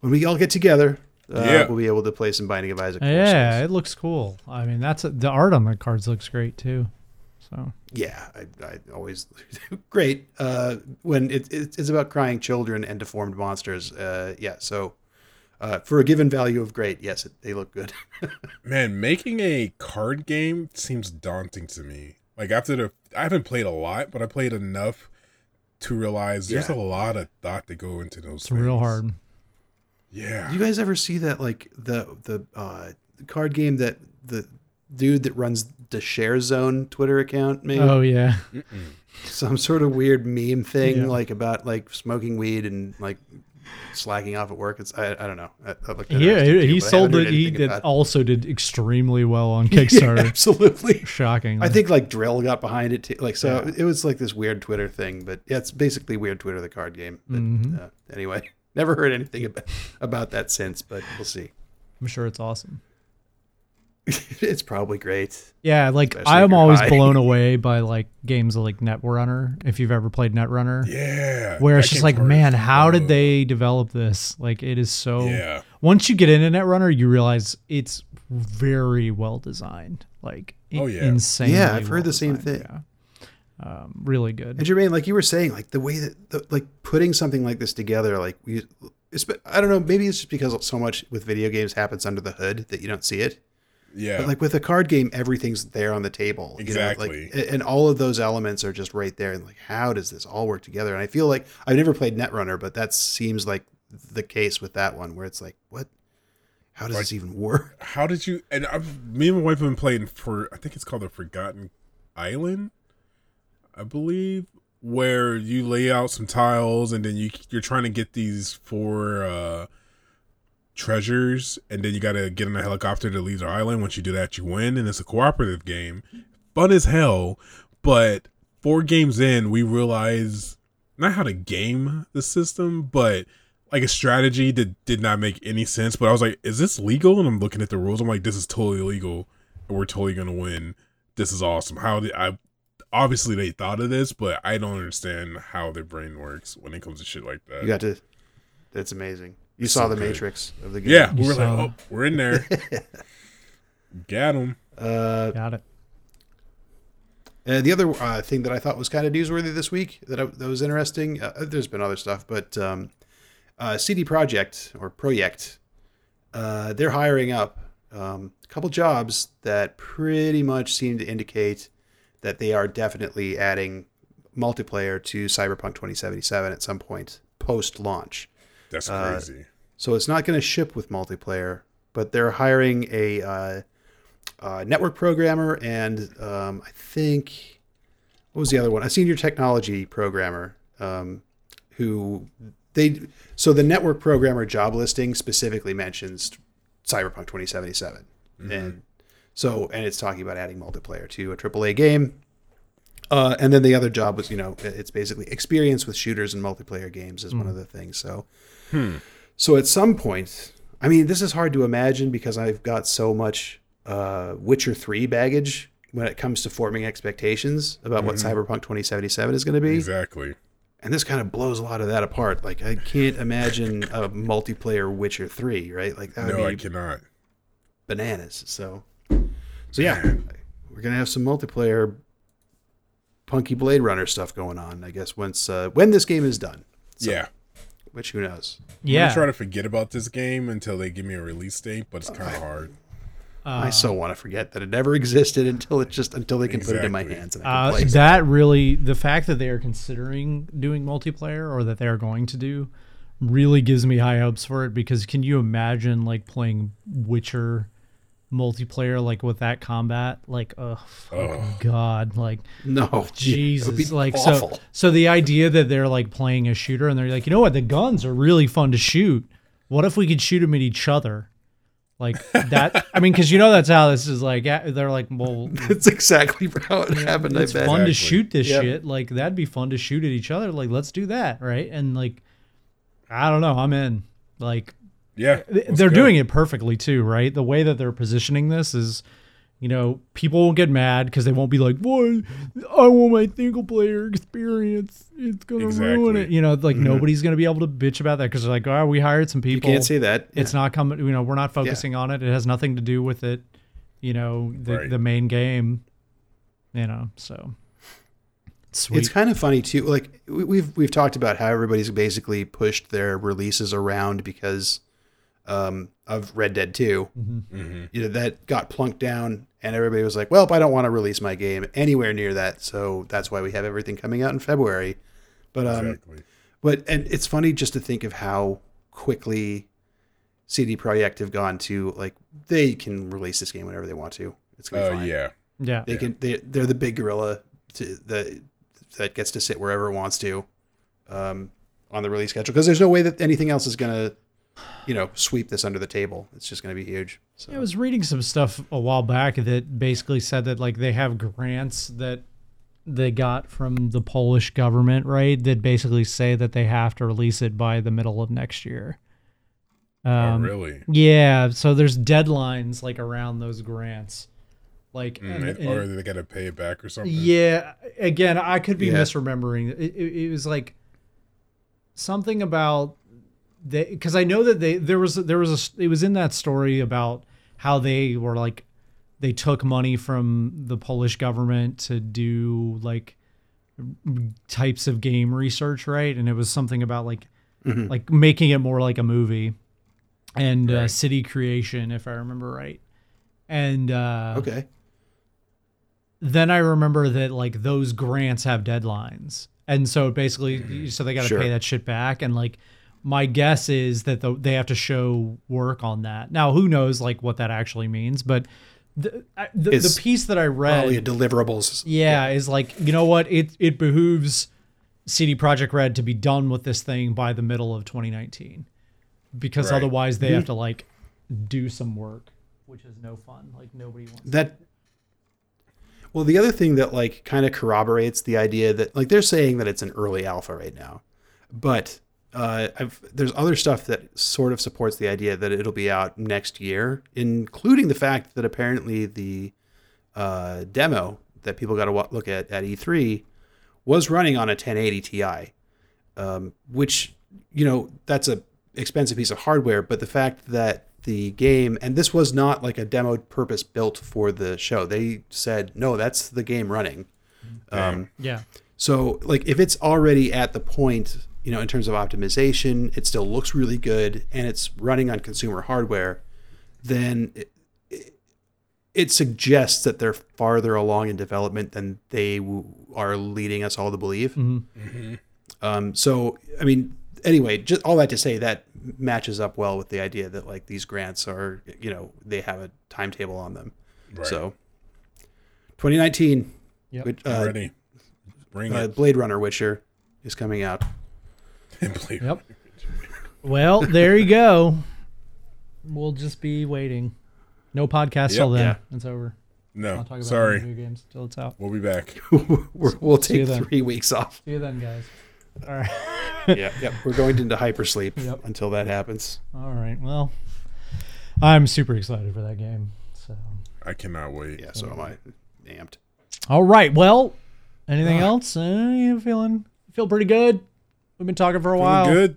S3: when we all get together, uh,
S2: Yeah.
S3: we'll be able to play some Binding of Isaac.
S1: Yeah,
S3: Four Souls.
S1: it looks cool. I mean, that's the art on the cards looks great too. So
S3: yeah. I, I always great uh, when it, it, it's about crying children and deformed monsters. Uh, yeah, so uh, for a given value of great, yes, it, they look good.
S2: Man, making a card game seems daunting to me. Like after the, I haven't played a lot, but I played enough to realize there's a lot of thought that go into those.
S1: it's real hard.
S2: Yeah.
S3: You guys ever see that like the the uh, card game that the dude that runs the Share Zone Twitter account made?
S1: Oh yeah,
S3: some sort of weird meme thing
S1: Yeah.
S3: like about like smoking weed and like slacking off at work. It's I, I don't know. I, I looked at
S1: yeah.
S3: it,
S1: He, he sold it. He did also did extremely well on
S3: Yeah,
S1: Kickstarter.
S3: absolutely.
S1: Shocking.
S3: I think like dril got behind it too. Like so,
S1: Yeah.
S3: it was like this weird Twitter thing. But yeah, it's basically weird Twitter the card game. But
S1: Mhm.
S3: uh, anyway, never heard anything about about that since. But we'll see.
S1: I'm sure it's awesome.
S3: it's probably great.
S1: Yeah, like I'm always
S3: high.
S1: blown away by like games like Netrunner. If you've ever played Netrunner,
S2: Yeah.
S1: where it's just like, man, how did they develop this? Like, it is so.
S2: Yeah.
S1: Once you get into Netrunner, you realize it's very well designed. Like,
S2: Oh, yeah.
S1: insane.
S3: Yeah, I've heard the same thing.
S1: Yeah. Um, really good.
S3: And Jermaine, like you were saying, like the way that, the, like putting something like this together, like we, it's, I don't know, maybe it's just because so much with video games happens under the hood that you don't see it.
S2: Yeah.
S3: But like with a card game, everything's there on the table. you know,
S2: Exactly.
S3: like, and all of those elements are just right there. And like, how does this all work together? And I feel like I've never played Netrunner, but that seems like the case with that one, where it's like, what? How does
S2: Like-
S3: this even work?
S2: how did you? And I've, me and my wife have been playing for. I think it's called the Forgotten Island, I believe, where you lay out some tiles and then you you're trying to get these four uh, treasures, and then you got to get in a helicopter to leave the island. Once you do that, you win, and it's a cooperative game, fun as hell. But four games in, we realize not how to game the system, but like a strategy that did not make any sense. But I was like, is this legal? And I'm looking at the rules. I'm like, this is totally legal, we're totally gonna win. This is awesome. How did I? Obviously, they thought of this, but I don't understand how their brain works when it comes to shit like that.
S3: You got to. That's amazing. You
S2: So
S3: saw the
S2: good.
S3: Matrix of the game.
S2: yeah, we were like, oh, we're in there. Got him.
S3: Uh,
S1: Got it.
S3: Uh, the other uh, thing that I thought was kind of newsworthy this week that, I, that was interesting, uh, there's been other stuff, but um, uh, CD Projekt or Project, uh, they're hiring up um, a couple jobs that pretty much seem to indicate that they are definitely adding multiplayer to Cyberpunk 2077 at some point post launch.
S2: That's
S3: Uh,
S2: crazy.
S3: So it's not going to ship with multiplayer, but they're hiring a uh, uh, network programmer and um, I think what was the other one? A senior technology programmer um, who they so the network programmer job listing specifically mentions Cyberpunk 2077, and so and it's talking about adding multiplayer to a AAA game. Uh, and then the other job was, you know, it's basically experience with shooters and multiplayer games is one of the things. So, so at some point, I mean, this is hard to imagine because I've got so much uh, Witcher 3 baggage when it comes to forming expectations about what Cyberpunk 2077 is going to be.
S2: Exactly.
S3: And this kind of blows a lot of that apart. Like, I can't imagine a multiplayer Witcher 3, right? Like, that would
S2: No,
S3: be
S2: I cannot.
S3: bananas. So, so yeah, we're going to have some multiplayer punky Blade Runner stuff going on, I guess, once uh, when this game is done, So-
S2: yeah.
S3: Which who knows? Yeah.
S2: I'm
S1: Yeah.
S2: gonna try to forget about this game until they give me a release date, but it's kind of hard.
S3: I so want to forget that it never existed until it just until they can put it in my hands and I can
S1: Uh,
S3: play. it.
S1: that really, the fact that they are considering doing multiplayer or that they are going to do really gives me high hopes for it because can you imagine like playing Witcher multiplayer like with that combat? Like, oh, fucking God. Like,
S3: No, yeah, it would
S1: Jesus.
S3: be
S1: like,
S3: awful.
S1: so, so the idea that they're like playing a shooter and they're like, you know what? The guns are really fun to shoot. What if we could shoot them at each other? Like that. I mean, because you know that's how this is like. They're like, well,
S3: That's exactly how it happened.
S1: it's
S3: I bet.
S1: fun to shoot this
S3: Yep.
S1: shit. Like that'd be fun to shoot at each other. Like let's do that, right? And like, I don't know, I'm in. Like
S2: Yeah,
S1: they're doing it perfectly too, right? The way that they're positioning this is you know, people won't get mad because they won't be like, "What? I want my single player experience. It's gonna ruin it." You know, like nobody's gonna be able to bitch about that because they're like, "Oh, we hired some
S3: Mm-hmm. You can't say that.
S1: It's not coming. You know, we're not focusing on it. It has nothing to do with it. You know, the
S2: Right.
S1: the main game. You know, so sweet.
S3: It's kind of funny too. Like we- we've we've talked about how everybody's basically pushed their releases around because um, of Red Dead 2
S2: Mm-hmm.
S3: You know that got plunked down, and everybody was like, "Well, I don't want to release my game anywhere near that." So that's why we have everything coming out in February. But um,
S2: Exactly.
S3: but and it's funny just to think of how quickly CD Projekt have gone to like they can release this game whenever they want to. It's gonna be
S2: Uh,
S3: fine.
S2: yeah.
S1: yeah.
S3: They can. They they're the big gorilla to, that that gets to sit wherever it wants to, um, on the release schedule because there's no way that anything else is gonna, you know, sweep this under the table. It's just gonna be huge. So
S1: I was reading some stuff a while back that basically said that like they have grants that they got from the Polish government, right? That basically say that they have to release it by the middle of next year.
S2: oh,
S1: Um,
S2: really?
S1: Yeah, so there's deadlines like around those grants. Like
S2: Mm,
S1: and- and-
S2: or they got to pay it back or something?
S1: yeah, again, I could be
S3: Yeah.
S1: misremembering. It, it, it was like something about they because I know that they there was there was a it was in that story about how they were like they took money from the Polish government to do like types of game research, right? And it was something about like
S3: Mhm.
S1: like making it more like a movie and uh, city creation, if I remember right. And uh,
S3: okay.
S1: then I remember that like those grants have deadlines, and so basically, so they got to
S3: Sure.
S1: pay that shit back. And like, my guess is that the, they have to show work on that. Now, who knows like what that actually means? But the the, the piece that I
S3: Probably
S1: read,
S3: a deliverables.
S1: yeah, is like you know what it it behooves CD Projekt Red to be done with this thing by the middle of 2019, because
S2: Right.
S1: otherwise they have mm-hmm. to like do some work, which is no fun. Like nobody wants.
S3: that well the other thing that like kind of corroborates the idea that like they're saying that it's an early alpha right now but uh, I've, there's other stuff that sort of supports the idea that it'll be out next year including the fact that apparently the uh, demo that people got to look at at e3 was running on a 1080 ti um, which you know that's a expensive piece of hardware but the fact that the game and this was not like a demo purpose built for the show. They said no that's the game running. Um,
S1: Yeah.
S3: so like if it's already at the point you know in terms of optimization it still looks really good and it's running on consumer hardware then it, it, it suggests that they're farther along in development than they w- are leading us all to believe
S1: Mhm.
S3: um, so, I mean, anyway, just all that to say that matches up well with the idea that like these grants are, you know, they have a timetable on them.
S2: Right.
S3: So, 2019,
S1: Yep.
S3: which, uh,
S2: ready. Bring
S3: uh,
S2: it.
S3: Blade Runner Witcher is coming out.
S2: Believe
S1: Yep. Well, there you go. We'll just be waiting. No podcast till then.
S3: Yeah.
S1: It's over.
S2: No,
S1: I'll talk about
S2: sorry.
S1: video games till it's out.
S2: We'll be back.
S3: We're, we'll take three weeks off.
S1: See you then, guys. All right.
S3: yeah, yep. We're going into hypersleep
S1: Yep.
S3: until that happens.
S1: All right. Well, I'm super excited for that game. So,
S2: I cannot wait.
S3: Yeah, so am I. Amped.
S1: all right. Well, anything else? Uh, you feeling feel pretty good? We've been talking for a
S2: Feeling
S1: while.
S2: good.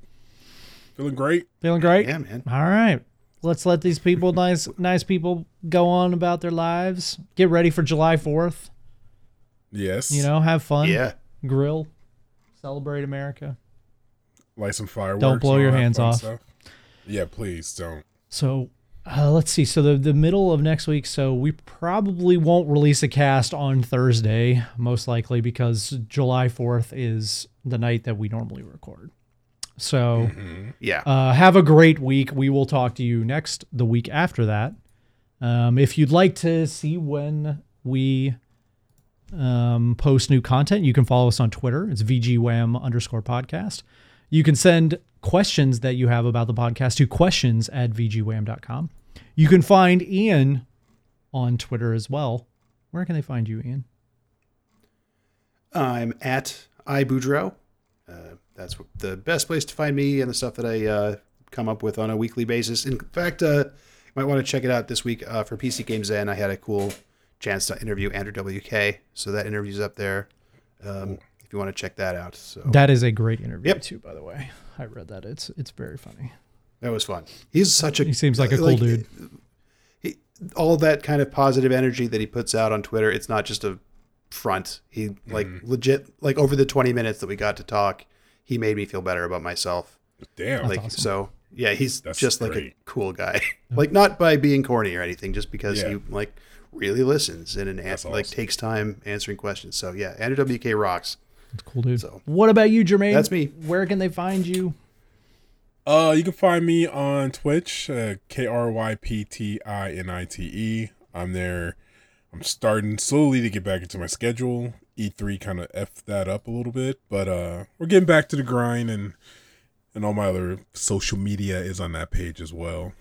S2: Feeling great.
S1: Feeling great.
S3: Yeah, man.
S1: All right. Let's let these people, nice, nice people, go on about their lives. Get ready for July Fourth.
S2: Yes.
S1: You know, have fun.
S3: Yeah.
S1: Grill. Celebrate America.
S2: light some fireworks.
S1: Don't blow your hands off.
S2: Stuff. Yeah, please don't.
S1: So uh, let's see. So the the middle of next week. So we probably won't release a cast on Thursday, most likely because July fourth is the night that we normally record. So
S3: Yeah.
S1: uh, have a great week. We will talk to you next the week after that. Um, if you'd like to see when we um, post new content, you can follow us on Twitter. It's VGWAM underscore podcast. You can send questions that you have about the podcast to questions at VGWAM.com. You can find Ian on Twitter as well. Where can they find you, Ian?
S3: I'm at iBoudreau. Uh, that's the best place to find me and the stuff that I uh, come up with on a weekly basis. In fact, uh, you might want to check it out this week uh, for PCGamesN. I had a cool chance to interview Andrew WK. So that interview's up there. Um, if you want to check that out. So
S1: That is a great interview
S3: Yep.
S1: too, by the way. I read that. It's it's very funny.
S3: that was fun. He's such a
S1: He seems like a cool dude.
S3: He, all that kind of positive energy that he puts out on Twitter, it's not just a front. He like mm-hmm. legit like over the 20 minutes that we got to talk, he made me feel better about myself.
S2: Damn.
S3: like
S1: awesome.
S3: so yeah, he's
S2: That's
S3: just like a cool guy. like not by being corny or anything, just because
S2: Yeah.
S3: he like really listens and an
S2: That's
S3: like takes time answering questions. So yeah, Andrew WK rocks.
S1: It's cool, dude.
S3: So-
S1: what about you, Jermaine?
S3: That's me.
S1: Where can they find you?
S2: Uh, you can find me on Twitch, uh, K R Y P T I N I T E. I'm there. I'm starting slowly to get back into my schedule. E3 kind of f that up a little bit, but uh, we're getting back to the grind, and and all my other social media is on that page as well.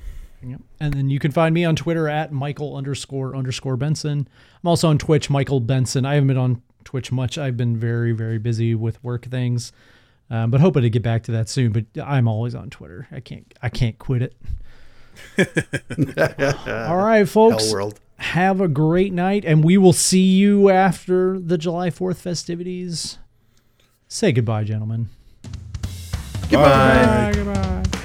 S1: Yep. And then you can find me on Twitter at Michael underscore underscore Benson. I'm also on Twitch, Michael Benson. I haven't been on Twitch much. I've been very, very busy with work things. Um, but hoping to get back to that soon. But I'm always on Twitter. I can't I can't quit it. All right, folks.
S3: Hell world.
S1: Have a great night, and we will see you after the July 4th festivities. Say goodbye, gentlemen.
S3: Goodbye.
S1: Goodbye. goodbye.